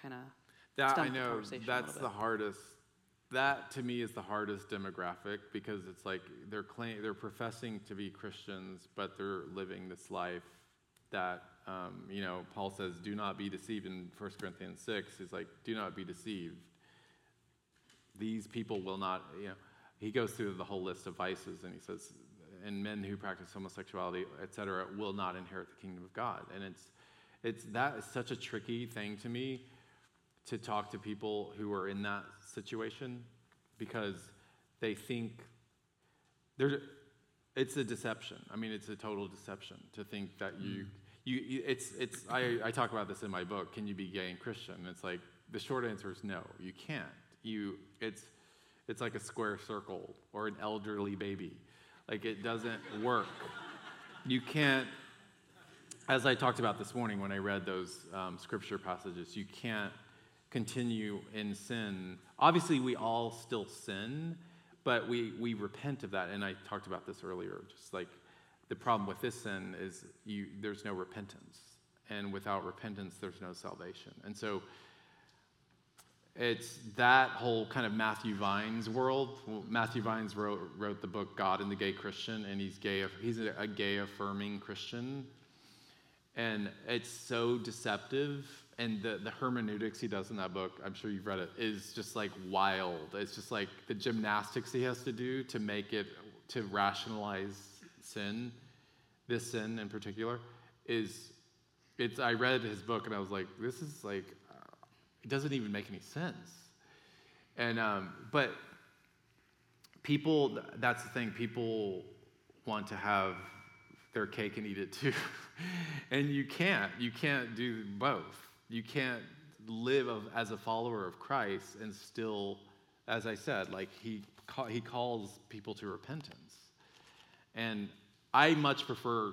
kind of That I stump the know that's the hardest. That to me is the hardest demographic because it's like they're claim, they're professing to be Christians, but they're living this life that um, you know Paul says, "Do not be deceived." In 1 Corinthians six, he's like, "Do not be deceived." These people will not. You know, he goes through the whole list of vices, and he says, "And men who practice homosexuality, etc., will not inherit the kingdom of God." And it's it's that is such a tricky thing to me to talk to people who are in that situation because they think there's it's a deception. I mean, it's a total deception to think that you, mm. you, you it's, it's, I, I talk about this in my book, Can You Be Gay and Christian? It's like, the short answer is no, you can't. You, it's, it's like a square circle or an elderly baby. Like, it doesn't work. You can't, as I talked about this morning when I read those um, scripture passages, you can't continue in sin. Obviously, we all still sin, but we, we repent of that. And I talked about this earlier. Just like the problem with this sin is you, there's no repentance. And without repentance, there's no salvation. And so it's that whole kind of Matthew Vines world. Matthew Vines wrote, wrote the book God and the Gay Christian, and he's gay. He's a gay affirming Christian, and it's so deceptive. And the, the hermeneutics he does in that book, I'm sure you've read it, is just like wild. It's just like the gymnastics he has to do to make it to rationalize sin, this sin in particular, is it's. I read his book and I was like, this is like it doesn't even make any sense. And, um, but people, that's the thing, people want to have their cake and eat it too. and you can't. You can't do both. You can't live as a follower of Christ and still, as I said, like he, he calls people to repentance. And I much prefer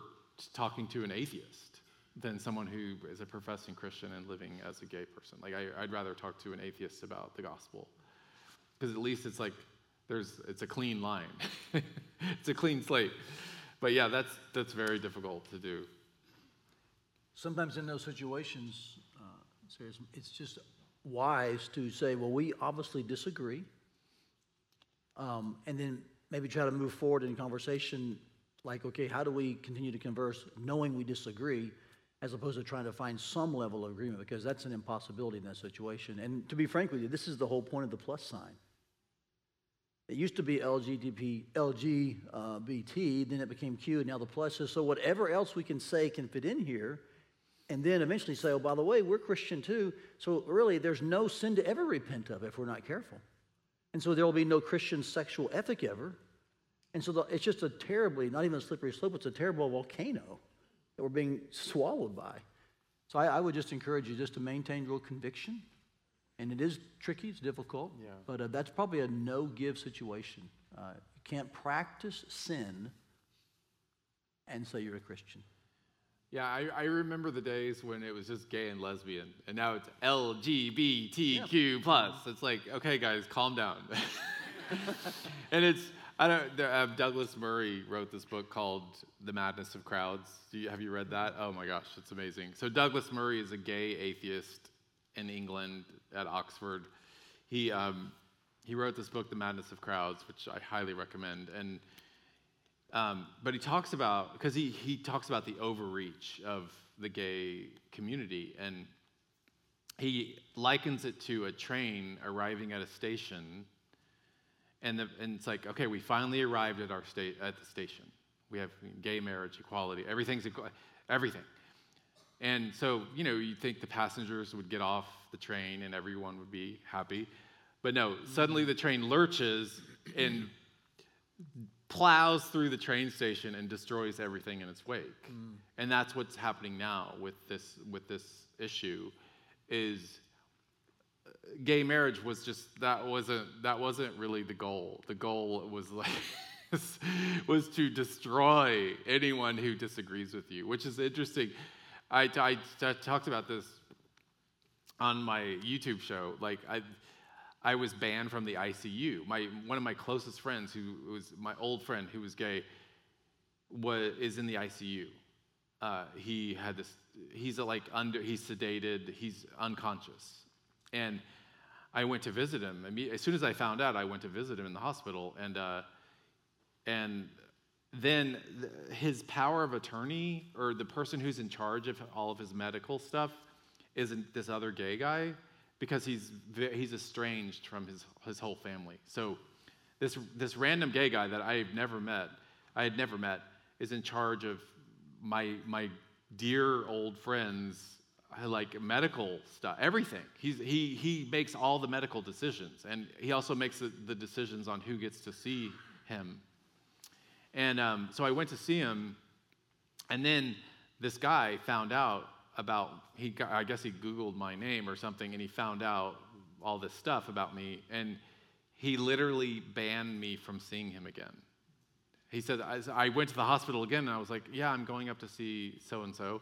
talking to an atheist than someone who is a professing Christian and living as a gay person. Like I, would rather talk to an atheist about the gospel because at least it's like there's it's a clean line, it's a clean slate. But yeah, that's that's very difficult to do. Sometimes in those situations, uh, it's just wise to say, well, we obviously disagree, um, and then maybe try to move forward in conversation. Like, okay, how do we continue to converse knowing we disagree? As opposed to trying to find some level of agreement because that's an impossibility in that situation. And to be frank with you, this is the whole point of the plus sign. It used to be LGBT, LGBT, then it became Q, and now the plus is so whatever else we can say can fit in here, and then eventually say, oh, by the way, we're Christian too. So really, there's no sin to ever repent of if we're not careful. And so there will be no Christian sexual ethic ever. And so the, it's just a terribly, not even a slippery slope, it's a terrible volcano that we're being swallowed by. So I, I, would just encourage you just to maintain real conviction. And it is tricky, it's difficult, yeah. but uh, that's probably a no give situation. Uh, you can't practice sin and say you're a Christian. Yeah, I, I, remember the days when it was just gay and lesbian, and now it's LGBTQ yeah. plus. It's like, okay, guys, calm down. and it's I don't. Uh, Douglas Murray wrote this book called "The Madness of Crowds." You, have you read that? Oh my gosh, it's amazing. So Douglas Murray is a gay atheist in England at Oxford. He um, he wrote this book, "The Madness of Crowds," which I highly recommend. And um, but he talks about because he he talks about the overreach of the gay community, and he likens it to a train arriving at a station and, the, and it's like, okay, we finally arrived at our state at the station. We have gay marriage, equality, everything's everything. And so, you know, you think the passengers would get off the train and everyone would be happy. But no, suddenly the train lurches and plows through the train station and destroys everything in its wake. Mm. And that's what's happening now with this with this issue is gay marriage was just that wasn't that wasn't really the goal. The goal was like was to destroy anyone who disagrees with you, which is interesting. I, I, I talked about this on my YouTube show. Like I, I was banned from the ICU. My one of my closest friends, who was my old friend who was gay, was is in the ICU. Uh, he had this. He's like under. He's sedated. He's unconscious, and I went to visit him. As soon as I found out, I went to visit him in the hospital, and uh, and then his power of attorney or the person who's in charge of all of his medical stuff isn't this other gay guy because he's he's estranged from his his whole family. So this this random gay guy that I've never met, I had never met, is in charge of my my dear old friend's like medical stuff, everything. He's, he, he makes all the medical decisions, and he also makes the, the decisions on who gets to see him. And um, so I went to see him, and then this guy found out about, he, I guess he Googled my name or something, and he found out all this stuff about me, and he literally banned me from seeing him again. He said, I went to the hospital again, and I was like, Yeah, I'm going up to see so and so.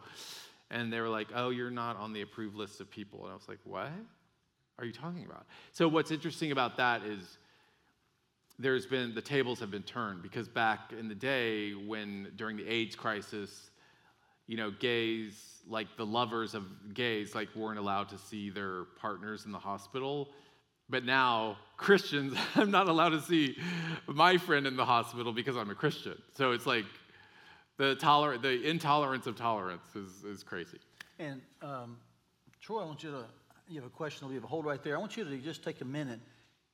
And they were like, oh, you're not on the approved list of people. And I was like, what are you talking about? So, what's interesting about that is there's been the tables have been turned because back in the day when during the AIDS crisis, you know, gays like the lovers of gays like weren't allowed to see their partners in the hospital. But now Christians, I'm not allowed to see my friend in the hospital because I'm a Christian. So it's like the toler- the intolerance of tolerance is, is crazy. And um, Troy, I want you to, you have a question, I'll leave a hold right there. I want you to just take a minute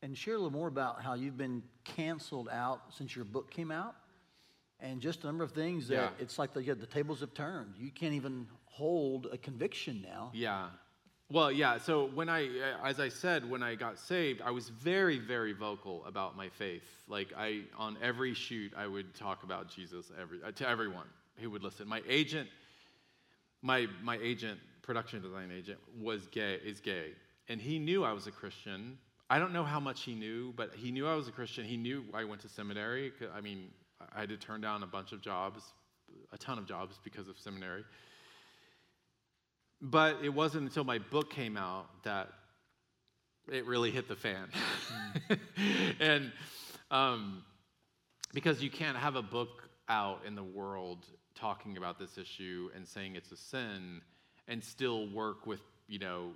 and share a little more about how you've been canceled out since your book came out. And just a number of things that Yeah. it's like the, yeah, the tables have turned. You can't even hold a conviction now. Yeah. Well, yeah. So when I, as I said, when I got saved, I was very, very vocal about my faith. Like I, on every shoot, I would talk about Jesus every uh, to everyone who would listen. My agent, my my agent, production design agent, was gay, is gay, and he knew I was a Christian. I don't know how much he knew, but he knew I was a Christian. He knew I went to seminary. I mean, I had to turn down a bunch of jobs, a ton of jobs because of seminary. But it wasn't until my book came out that it really hit the fan. and um, because you can't have a book out in the world talking about this issue and saying it's a sin and still work with, you know,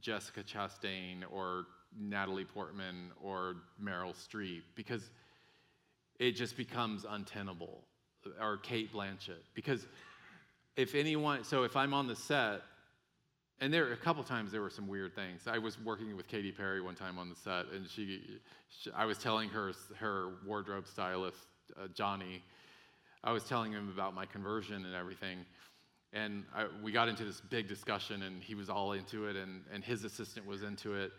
Jessica Chastain or Natalie Portman or Meryl Streep because it just becomes untenable or Cate Blanchett because if anyone so if I'm on the set and there a couple times there were some weird things. I was working with Katy Perry one time on the set, and she, she I was telling her her wardrobe stylist uh, Johnny, I was telling him about my conversion and everything, and I, we got into this big discussion, and he was all into it, and and his assistant was into it.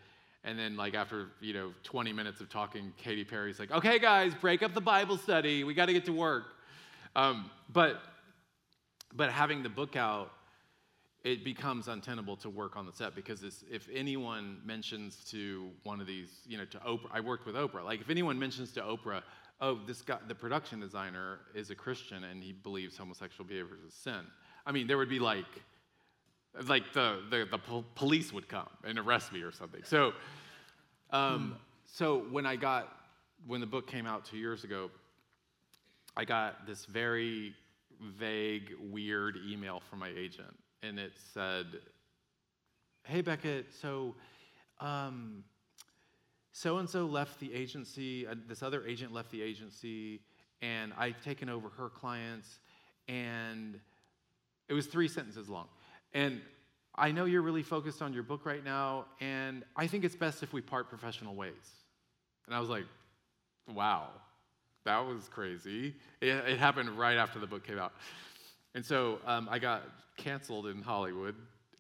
And then, like after you know 20 minutes of talking, Katy Perry's like, "Okay, guys, break up the Bible study. We got to get to work." Um, but but having the book out, it becomes untenable to work on the set because if anyone mentions to one of these, you know, to Oprah, I worked with Oprah. Like if anyone mentions to Oprah, oh, this guy, the production designer is a Christian and he believes homosexual behavior is a sin. I mean, there would be like, like the the, the pol- police would come and arrest me or something. So, um, so when I got when the book came out two years ago, I got this very vague, weird email from my agent, and it said, "Hey Becket, so so and so left the agency. Uh, this other agent left the agency, and I've taken over her clients, and it was three sentences long, and." I know you're really focused on your book right now, and I think it's best if we part professional ways. And I was like, wow, that was crazy. It, it happened right after the book came out. And so um, I got canceled in Hollywood,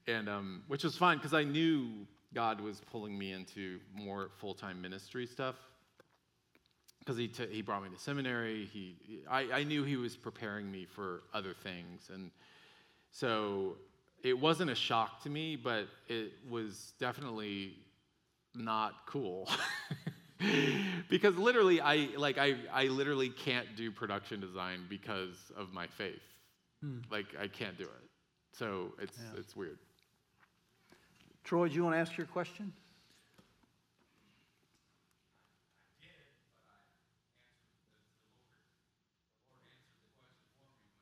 and, um, which was fine because I knew God was pulling me into more full time ministry stuff. Because he, t- he brought me to seminary. He, I, I knew he was preparing me for other things. And so it wasn't a shock to me, but it was definitely not cool. because literally I like I, I literally can't do production design because of my faith. Hmm. Like I can't do it. So it's Yeah. it's weird. Troy, do you want to ask your question?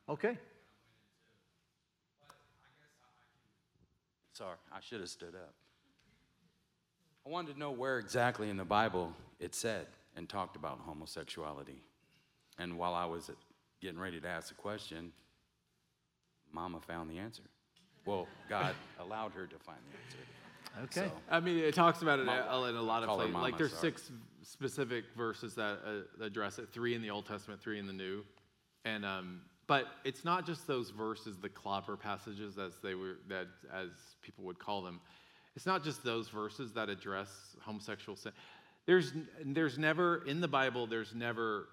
Okay. Sorry, I should have stood up. I wanted to know where exactly in the Bible it said and talked about homosexuality. And while I was getting ready to ask the question, Mama found the answer. Well, God allowed her to find the answer. Okay. So, I mean, it talks about it Mama. in a lot of Call her places. Like there's sorry. six specific verses that uh, address it. Three in the Old Testament, three in the New, and um, but it's not just those verses, the clobber passages, as they were that as people would call them. It's not just those verses that address homosexual sin. There's there's never in the Bible. There's never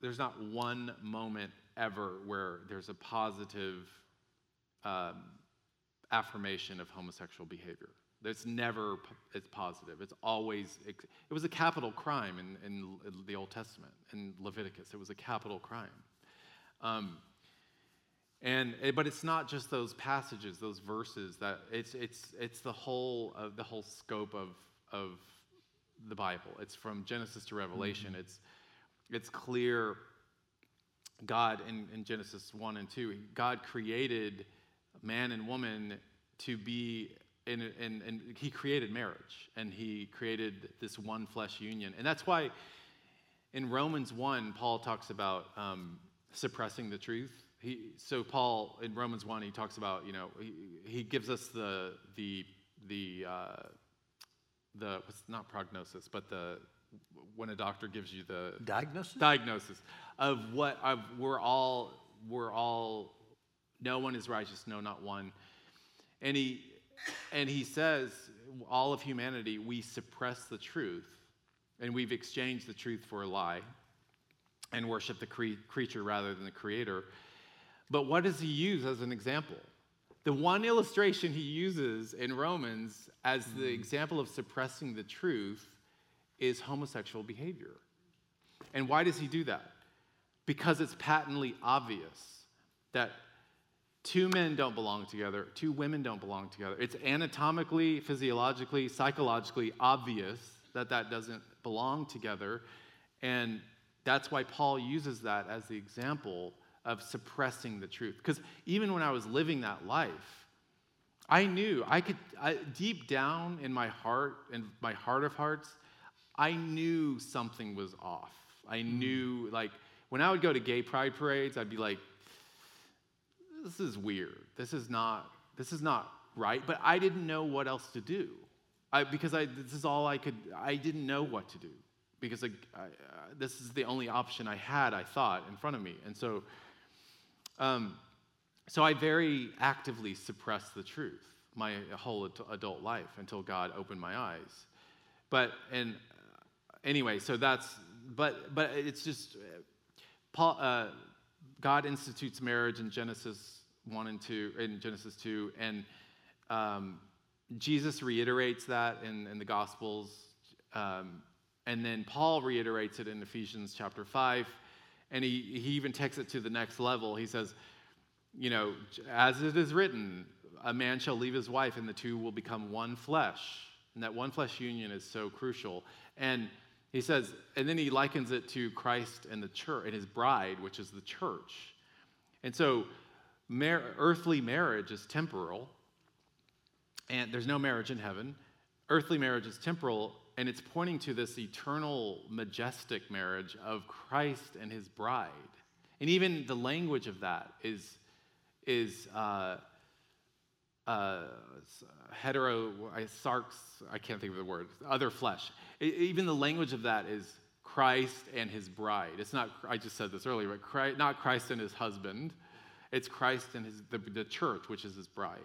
there's not one moment ever where there's a positive um, affirmation of homosexual behavior. It's never it's positive. It's always it, it was a capital crime in, in the Old Testament in Leviticus. It was a capital crime. Um, and eh, but it's not just those passages, those verses. That it's it's it's the whole of the whole scope of of the Bible. It's from Genesis to Revelation. It's it's clear God in, in Genesis 1 and 2, God created man and woman to be, in, in, and He created marriage and He created this one flesh union. And that's why in Romans 1, Paul talks about um, suppressing the truth. He, so Paul in Romans 1, he talks about, you know, he, he gives us the, the, the, uh, the, what's not prognosis, but the, when a doctor gives you the Diagnosis? diagnosis of what of, we're all we're all no one is righteous no not one. And he and he says all of humanity we suppress the truth and we've exchanged the truth for a lie and worship the cre- creature rather than the creator. But what does he use as an example? The one illustration he uses in romans as the mm-hmm. example of suppressing the truth is homosexual behavior. And why does he do that? Because it's patently obvious that two men don't belong together, two women don't belong together. It's anatomically, physiologically, psychologically obvious that that doesn't belong together. And that's why Paul uses that as the example of suppressing the truth. Because even when I was living that life, I knew I could, I, deep down in my heart, in my heart of hearts, I knew something was off. I mm. knew, like, when I would go to gay pride parades, I'd be like, this is weird. This is not, this is not right. But I didn't know what else to do. I, because I, this is all I could, I didn't know what to do. Because I, I, uh, this is the only option I had, I thought, in front of me. And so, um, so I very actively suppressed the truth my whole adult life until God opened my eyes. But, and anyway, so that's, but, but it's just, Paul, uh, God institutes marriage in Genesis 1 and 2, in Genesis 2, and um, Jesus reiterates that in, in the Gospels. Um, and then Paul reiterates it in Ephesians chapter 5. And he, he even takes it to the next level. He says, you know, as it is written, a man shall leave his wife, and the two will become one flesh. And that one flesh union is so crucial. And he says, and then he likens it to Christ and the church and his bride, which is the church. And so, mar- earthly marriage is temporal, and there's no marriage in heaven. Earthly marriage is temporal, and it's pointing to this eternal, majestic marriage of Christ and his bride. And even the language of that is, is uh, uh, hetero, sarx, I can't think of the word, other flesh. even the language of that is Christ and his bride. It's not, I just said this earlier, but Christ, not Christ and his husband. It's Christ and his, the, the church, which is his bride.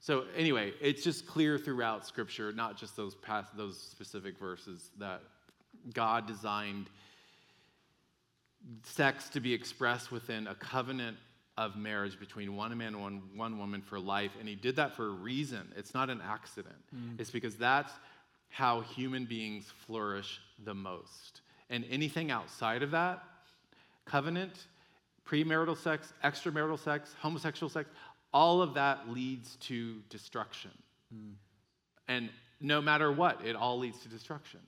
So anyway, it's just clear throughout Scripture, not just those past, those specific verses, that God designed sex to be expressed within a covenant of marriage between one man and one, one woman for life. And he did that for a reason. It's not an accident. Mm. It's because that's how human beings flourish the most. And anything outside of that, covenant, premarital sex, extramarital sex, homosexual sex, all of that leads to destruction. Mm. And no matter what, it all leads to destruction.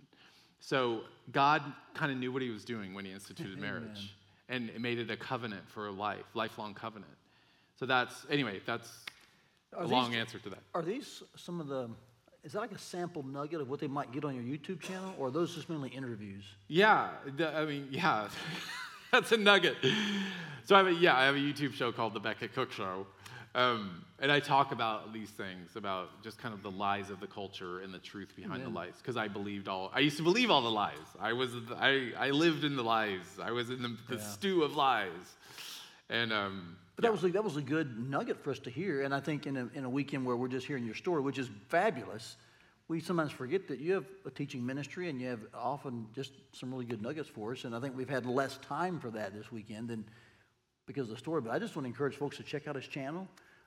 So God kind of knew what he was doing when he instituted marriage and it made it a covenant for life, lifelong covenant. So that's, anyway, that's are a these, long answer to that. Are these some of the, is that like a sample nugget of what they might get on your YouTube channel, or are those just mainly interviews? Yeah, the, I mean, yeah, that's a nugget. So I have a, yeah, I have a YouTube show called The Becket Cook Show, um, and I talk about these things, about just kind of the lies of the culture and the truth behind Amen. the lies. Because I believed all, I used to believe all the lies. I was, I, I lived in the lies. I was in the, the yeah. stew of lies. And, um, but yeah. that was a, that was a good nugget for us to hear. And I think in a, in a weekend where we're just hearing your story, which is fabulous, we sometimes forget that you have a teaching ministry and you have often just some really good nuggets for us. And I think we've had less time for that this weekend than because of the story. But I just want to encourage folks to check out his channel.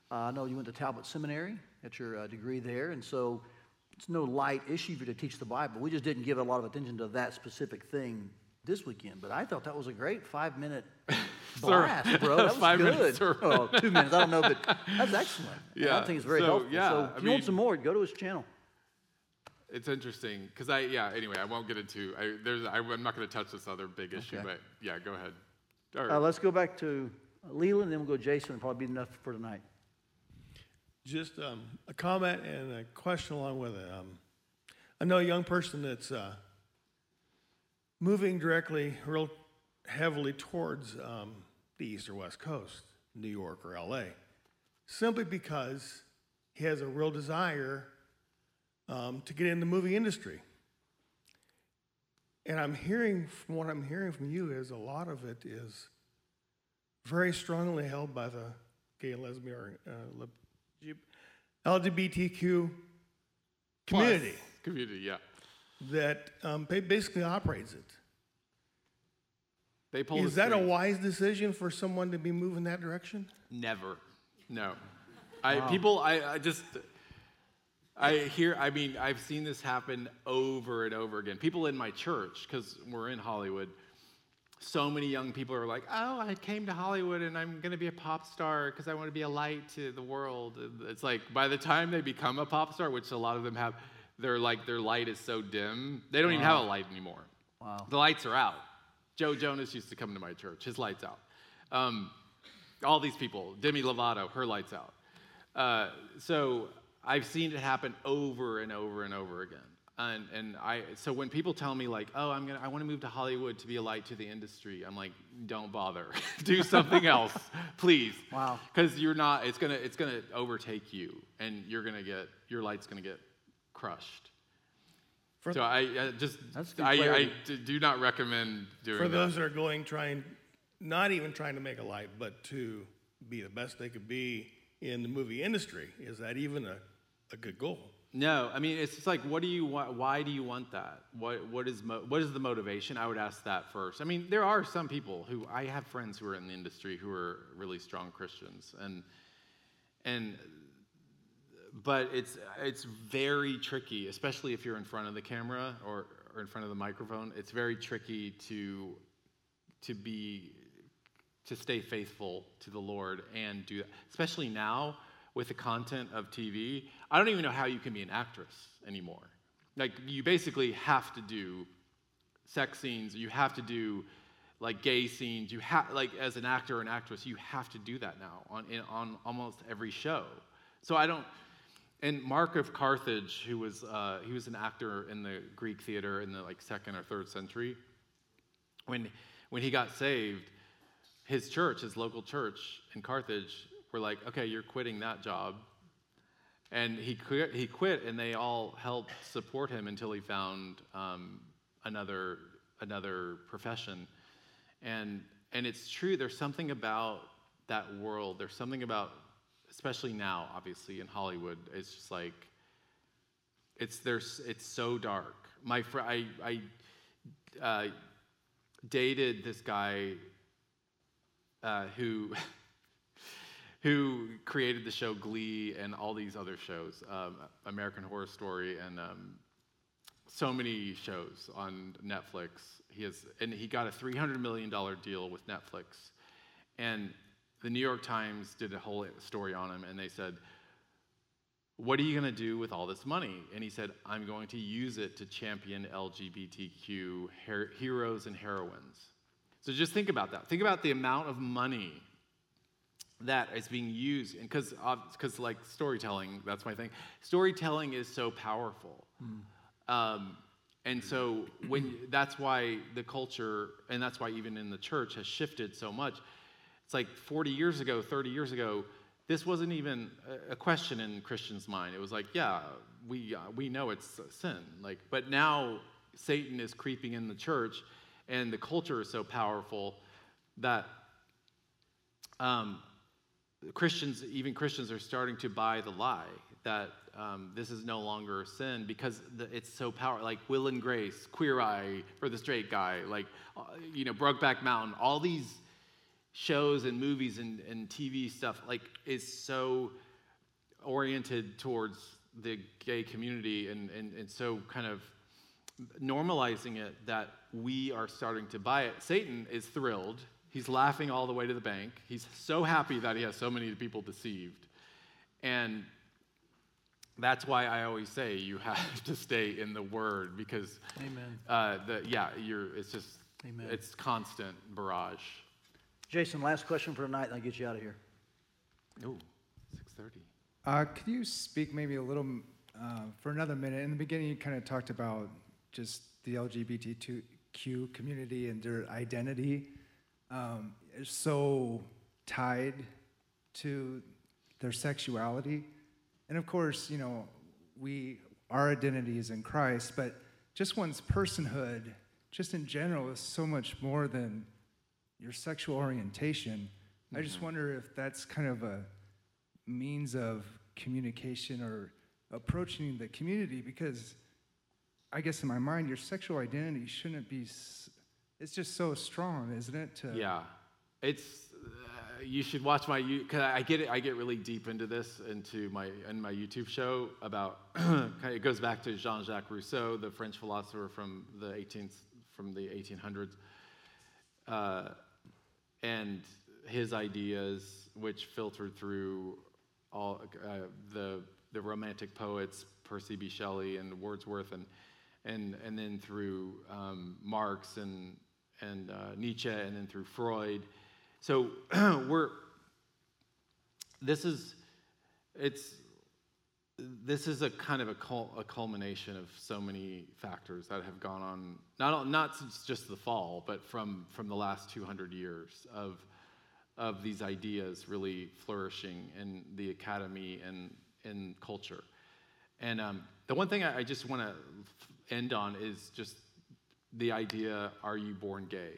Uh, I know you went to Talbot Seminary, got your uh, degree there, and so it's no light issue for you to teach the Bible. We just didn't give a lot of attention to that specific thing this weekend, but I thought that was a great five minute blast, bro. That was five good. Minutes oh, two minutes, I don't know, but that's excellent. Yeah, I think it's very so, helpful. Yeah, so if I you mean, want some more, go to his channel. It's interesting because I yeah. Anyway, I won't get into. I, there's I, am not going to touch this other big issue, Okay. but yeah, go ahead. All right. Uh, let's go back to Leland, and then we'll go Jason. It'll probably be enough for tonight. Just um, a comment and a question along with it. Um, I know a young person that's uh, moving directly, real heavily towards um, the east or west coast, New York or LA, simply because he has a real desire um, to get in the movie industry. And I'm hearing from what I'm hearing from you is a lot of it is very strongly held by the gay, lesbian, or uh, LGBTQ community Plus, community, yeah. that um, basically operates it. They pull Is the that a wise decision for someone to be moving that direction? Never. No. I people I, I just I hear I mean I've seen this happen over and over again. People in my church cuz we're in Hollywood. So many young people are like, "Oh, I came to Hollywood and I'm going to be a pop star because I want to be a light to the world." It's like by the time they become a pop star, which a lot of them have, they're like their light is so dim. They don't even have a light anymore. Wow. The lights are out. Joe Jonas used to come to my church. His lights out. Um, all these people, Demi Lovato, her lights out. Uh, so I've seen it happen over and over and over again. And, and I, so when people tell me like, oh, I'm gonna, I want to move to Hollywood to be a light to the industry, I'm like, don't bother, do something else, please. Wow. Because you're not, it's gonna, it's gonna overtake you, and you're gonna get, your light's gonna get crushed. For- so I, I just, I, I do not recommend doing For that. those that are going, trying, not even trying to make a light, but to be the best they could be in the movie industry, is that even a, a good goal? No, I mean it's just like, what do you want? Why do you want that? What what is mo- what is the motivation? I would ask that first. I mean, there are some people who I have friends who are in the industry who are really strong Christians, and and but it's it's very tricky, especially if you're in front of the camera or or in front of the microphone. It's very tricky to to be to stay faithful to the Lord and do that. Especially now with the content of TV, I don't even know how you can be an actress anymore. Like you basically have to do sex scenes, you have to do like gay scenes, you have like as an actor or an actress, you have to do that now on in, on almost every show. So I don't and Mark of Carthage, who was uh, he was an actor in the Greek theater in the like second or third century, when when he got saved, his church, his local church in Carthage, were like, okay, you're quitting that job. And he quit, he quit, and they all helped support him until he found um, another, another profession. And, and it's true, there's something about that world, there's something about, especially now, obviously, in Hollywood, it's just like, it's, there's, it's so dark. My fr- I, I uh, dated this guy uh, who who created the show Glee and all these other shows, um, American Horror Story, and um, so many shows on Netflix. He has, and he got a three hundred million dollar deal with Netflix, and the New York Times did a whole story on him, and they said. What are you going to do with all this money? And he said, I'm going to use it to champion LGBTQ her- heroes and heroines. So just think about that. Think about the amount of money that is being used, and because because like storytelling, that's my thing. Storytelling is so powerful, um, and so when that's why the culture, and that's why even in the church has shifted so much. It's like 40 years ago, 30 years ago, this wasn't even a- a question in Christians' mind. It was like, yeah, we uh, we know it's a sin. Like, but now Satan is creeping in the church, and the culture is so powerful that um, Christians, even Christians, are starting to buy the lie that um, this is no longer a sin because the, it's so powerful. Like Will and Grace, Queer Eye for the straight guy, like uh, you know Brokeback Mountain, all these shows and movies and, and TV stuff like is so oriented towards the gay community and, and, and so kind of normalizing it that we are starting to buy it. Satan is thrilled. He's laughing all the way to the bank. He's so happy that he has so many people deceived. And that's why I always say you have to stay in the Word because, Amen. uh, the yeah, you're. It's just, Amen. it's constant barrage. Jason, last question for tonight, and I'll get you out of here. Ooh, six thirty. Uh, could you speak maybe a little uh, for another minute? In the beginning, you kind of talked about just the LGBTQ community and their identity um, is so tied to their sexuality. And of course, you know, we our identity is in Christ, but just one's personhood, just in general, is so much more than your sexual orientation. I just wonder if that's kind of a means of communication or approaching the community because I guess in my mind, your sexual identity shouldn't be, it's just so strong, isn't it? To, Yeah, it's. Uh, you should watch my. Cause I get it. I get really deep into this into my in my YouTube show about. it goes back to Jean-Jacques Rousseau, the French philosopher from the 18th from the 1800s, uh, and his ideas, which filtered through all uh, the the Romantic poets, Percy B. Shelley and Wordsworth, and and and then through um, Marx and and uh, Nietzsche, and then through Freud. So we're this is it's this is a kind of a, cul- a culmination of so many factors that have gone on not not since just the fall but from from the last 200 years of of these ideas really flourishing in the academy and in culture and um, the one thing I, I just want to end on is just the idea are you born gay?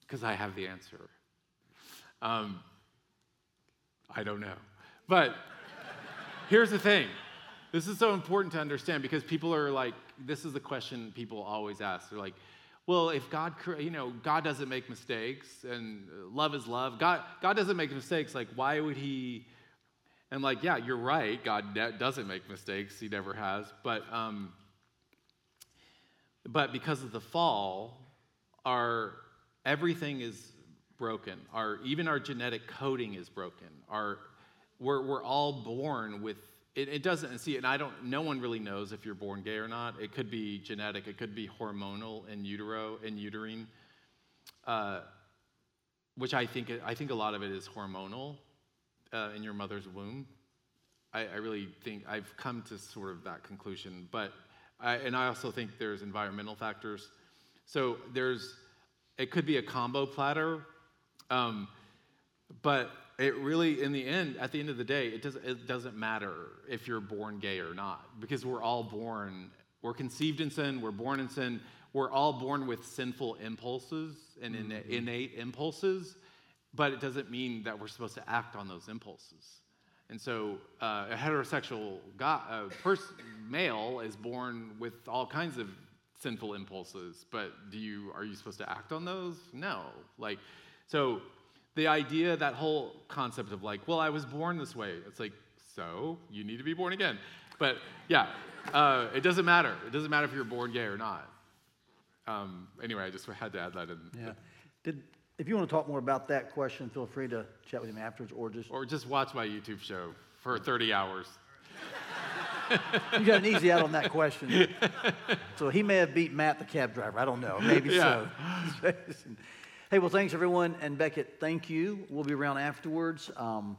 Because i have the answer. Um, i don't know. But here's the thing. This is so important to understand because people are like this is the question people always ask. They're like well if god you know god doesn't make mistakes and love is love god god doesn't make mistakes like why would he and like yeah you're right god doesn't make mistakes. He never has. But um but because of the fall our everything is broken. Our even our genetic coding is broken. Our we're, we're all born with it, it doesn't see and i don't no one really knows if you're born gay or not. It could be genetic it could be hormonal in utero in uterine uh, which i think i think a lot of it is hormonal uh, in your mother's womb. I, I really think i've come to sort of that conclusion but I, and i also think there's environmental factors so there's it could be a combo platter um, but it really, in the end, at the end of the day, it doesn't, it doesn't matter if you're born gay or not, because we're all born, we're conceived in sin, we're born in sin, we're all born with sinful impulses and inna- innate impulses, but it doesn't mean that we're supposed to act on those impulses. And so, uh, a heterosexual guy, uh, pers- male is born with all kinds of sinful impulses, but do you are you supposed to act on those? No. Like, so the idea, that whole concept of like, well, I was born this way. It's like, so you need to be born again. But yeah, uh, it doesn't matter. It doesn't matter if you're born gay or not. Um, anyway, I just had to add that in. Yeah. Did, if you want to talk more about that question, feel free to chat with him afterwards or just, Or just watch my YouTube show for 30 hours. you got an easy out on that question. So he may have beat Matt, the cab driver. I don't know. Maybe Yeah. so. hey, well, thanks everyone. And Becket, thank you. We'll be around afterwards. Um,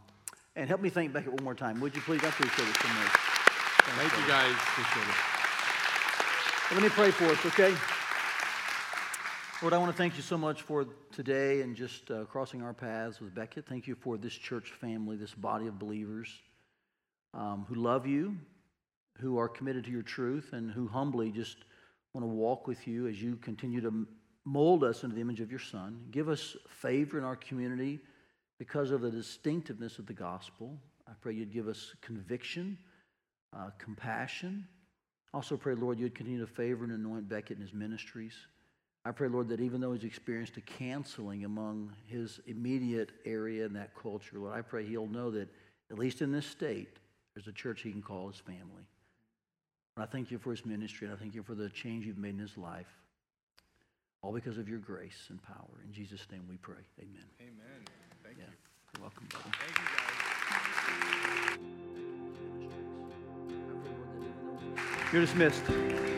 and help me thank Becket one more time. Would you please? I appreciate it so much. Thank you guys. Appreciate it. Let me pray for us, okay? Lord, I want to thank you so much for today and just uh, crossing our paths with Becket. Thank you for this church family, this body of believers um, who love you, who are committed to your truth, and who humbly just want to walk with you as you continue to mold us into the image of your Son. Give us favor in our community because of the distinctiveness of the gospel. I pray you'd give us conviction, uh, compassion. Also, pray, Lord, you'd continue to favor and anoint Becket and his ministries. I pray, Lord, that even though he's experienced a canceling among his immediate area in that culture, Lord, I pray he'll know that, at least in this state, there's a church he can call his family. And I thank you for his ministry, and I thank you for the change you've made in his life. All because of your grace and power. In Jesus' name we pray. Amen. Amen. Thank Yeah. you. You're welcome, brother. Thank you, guys. You're dismissed.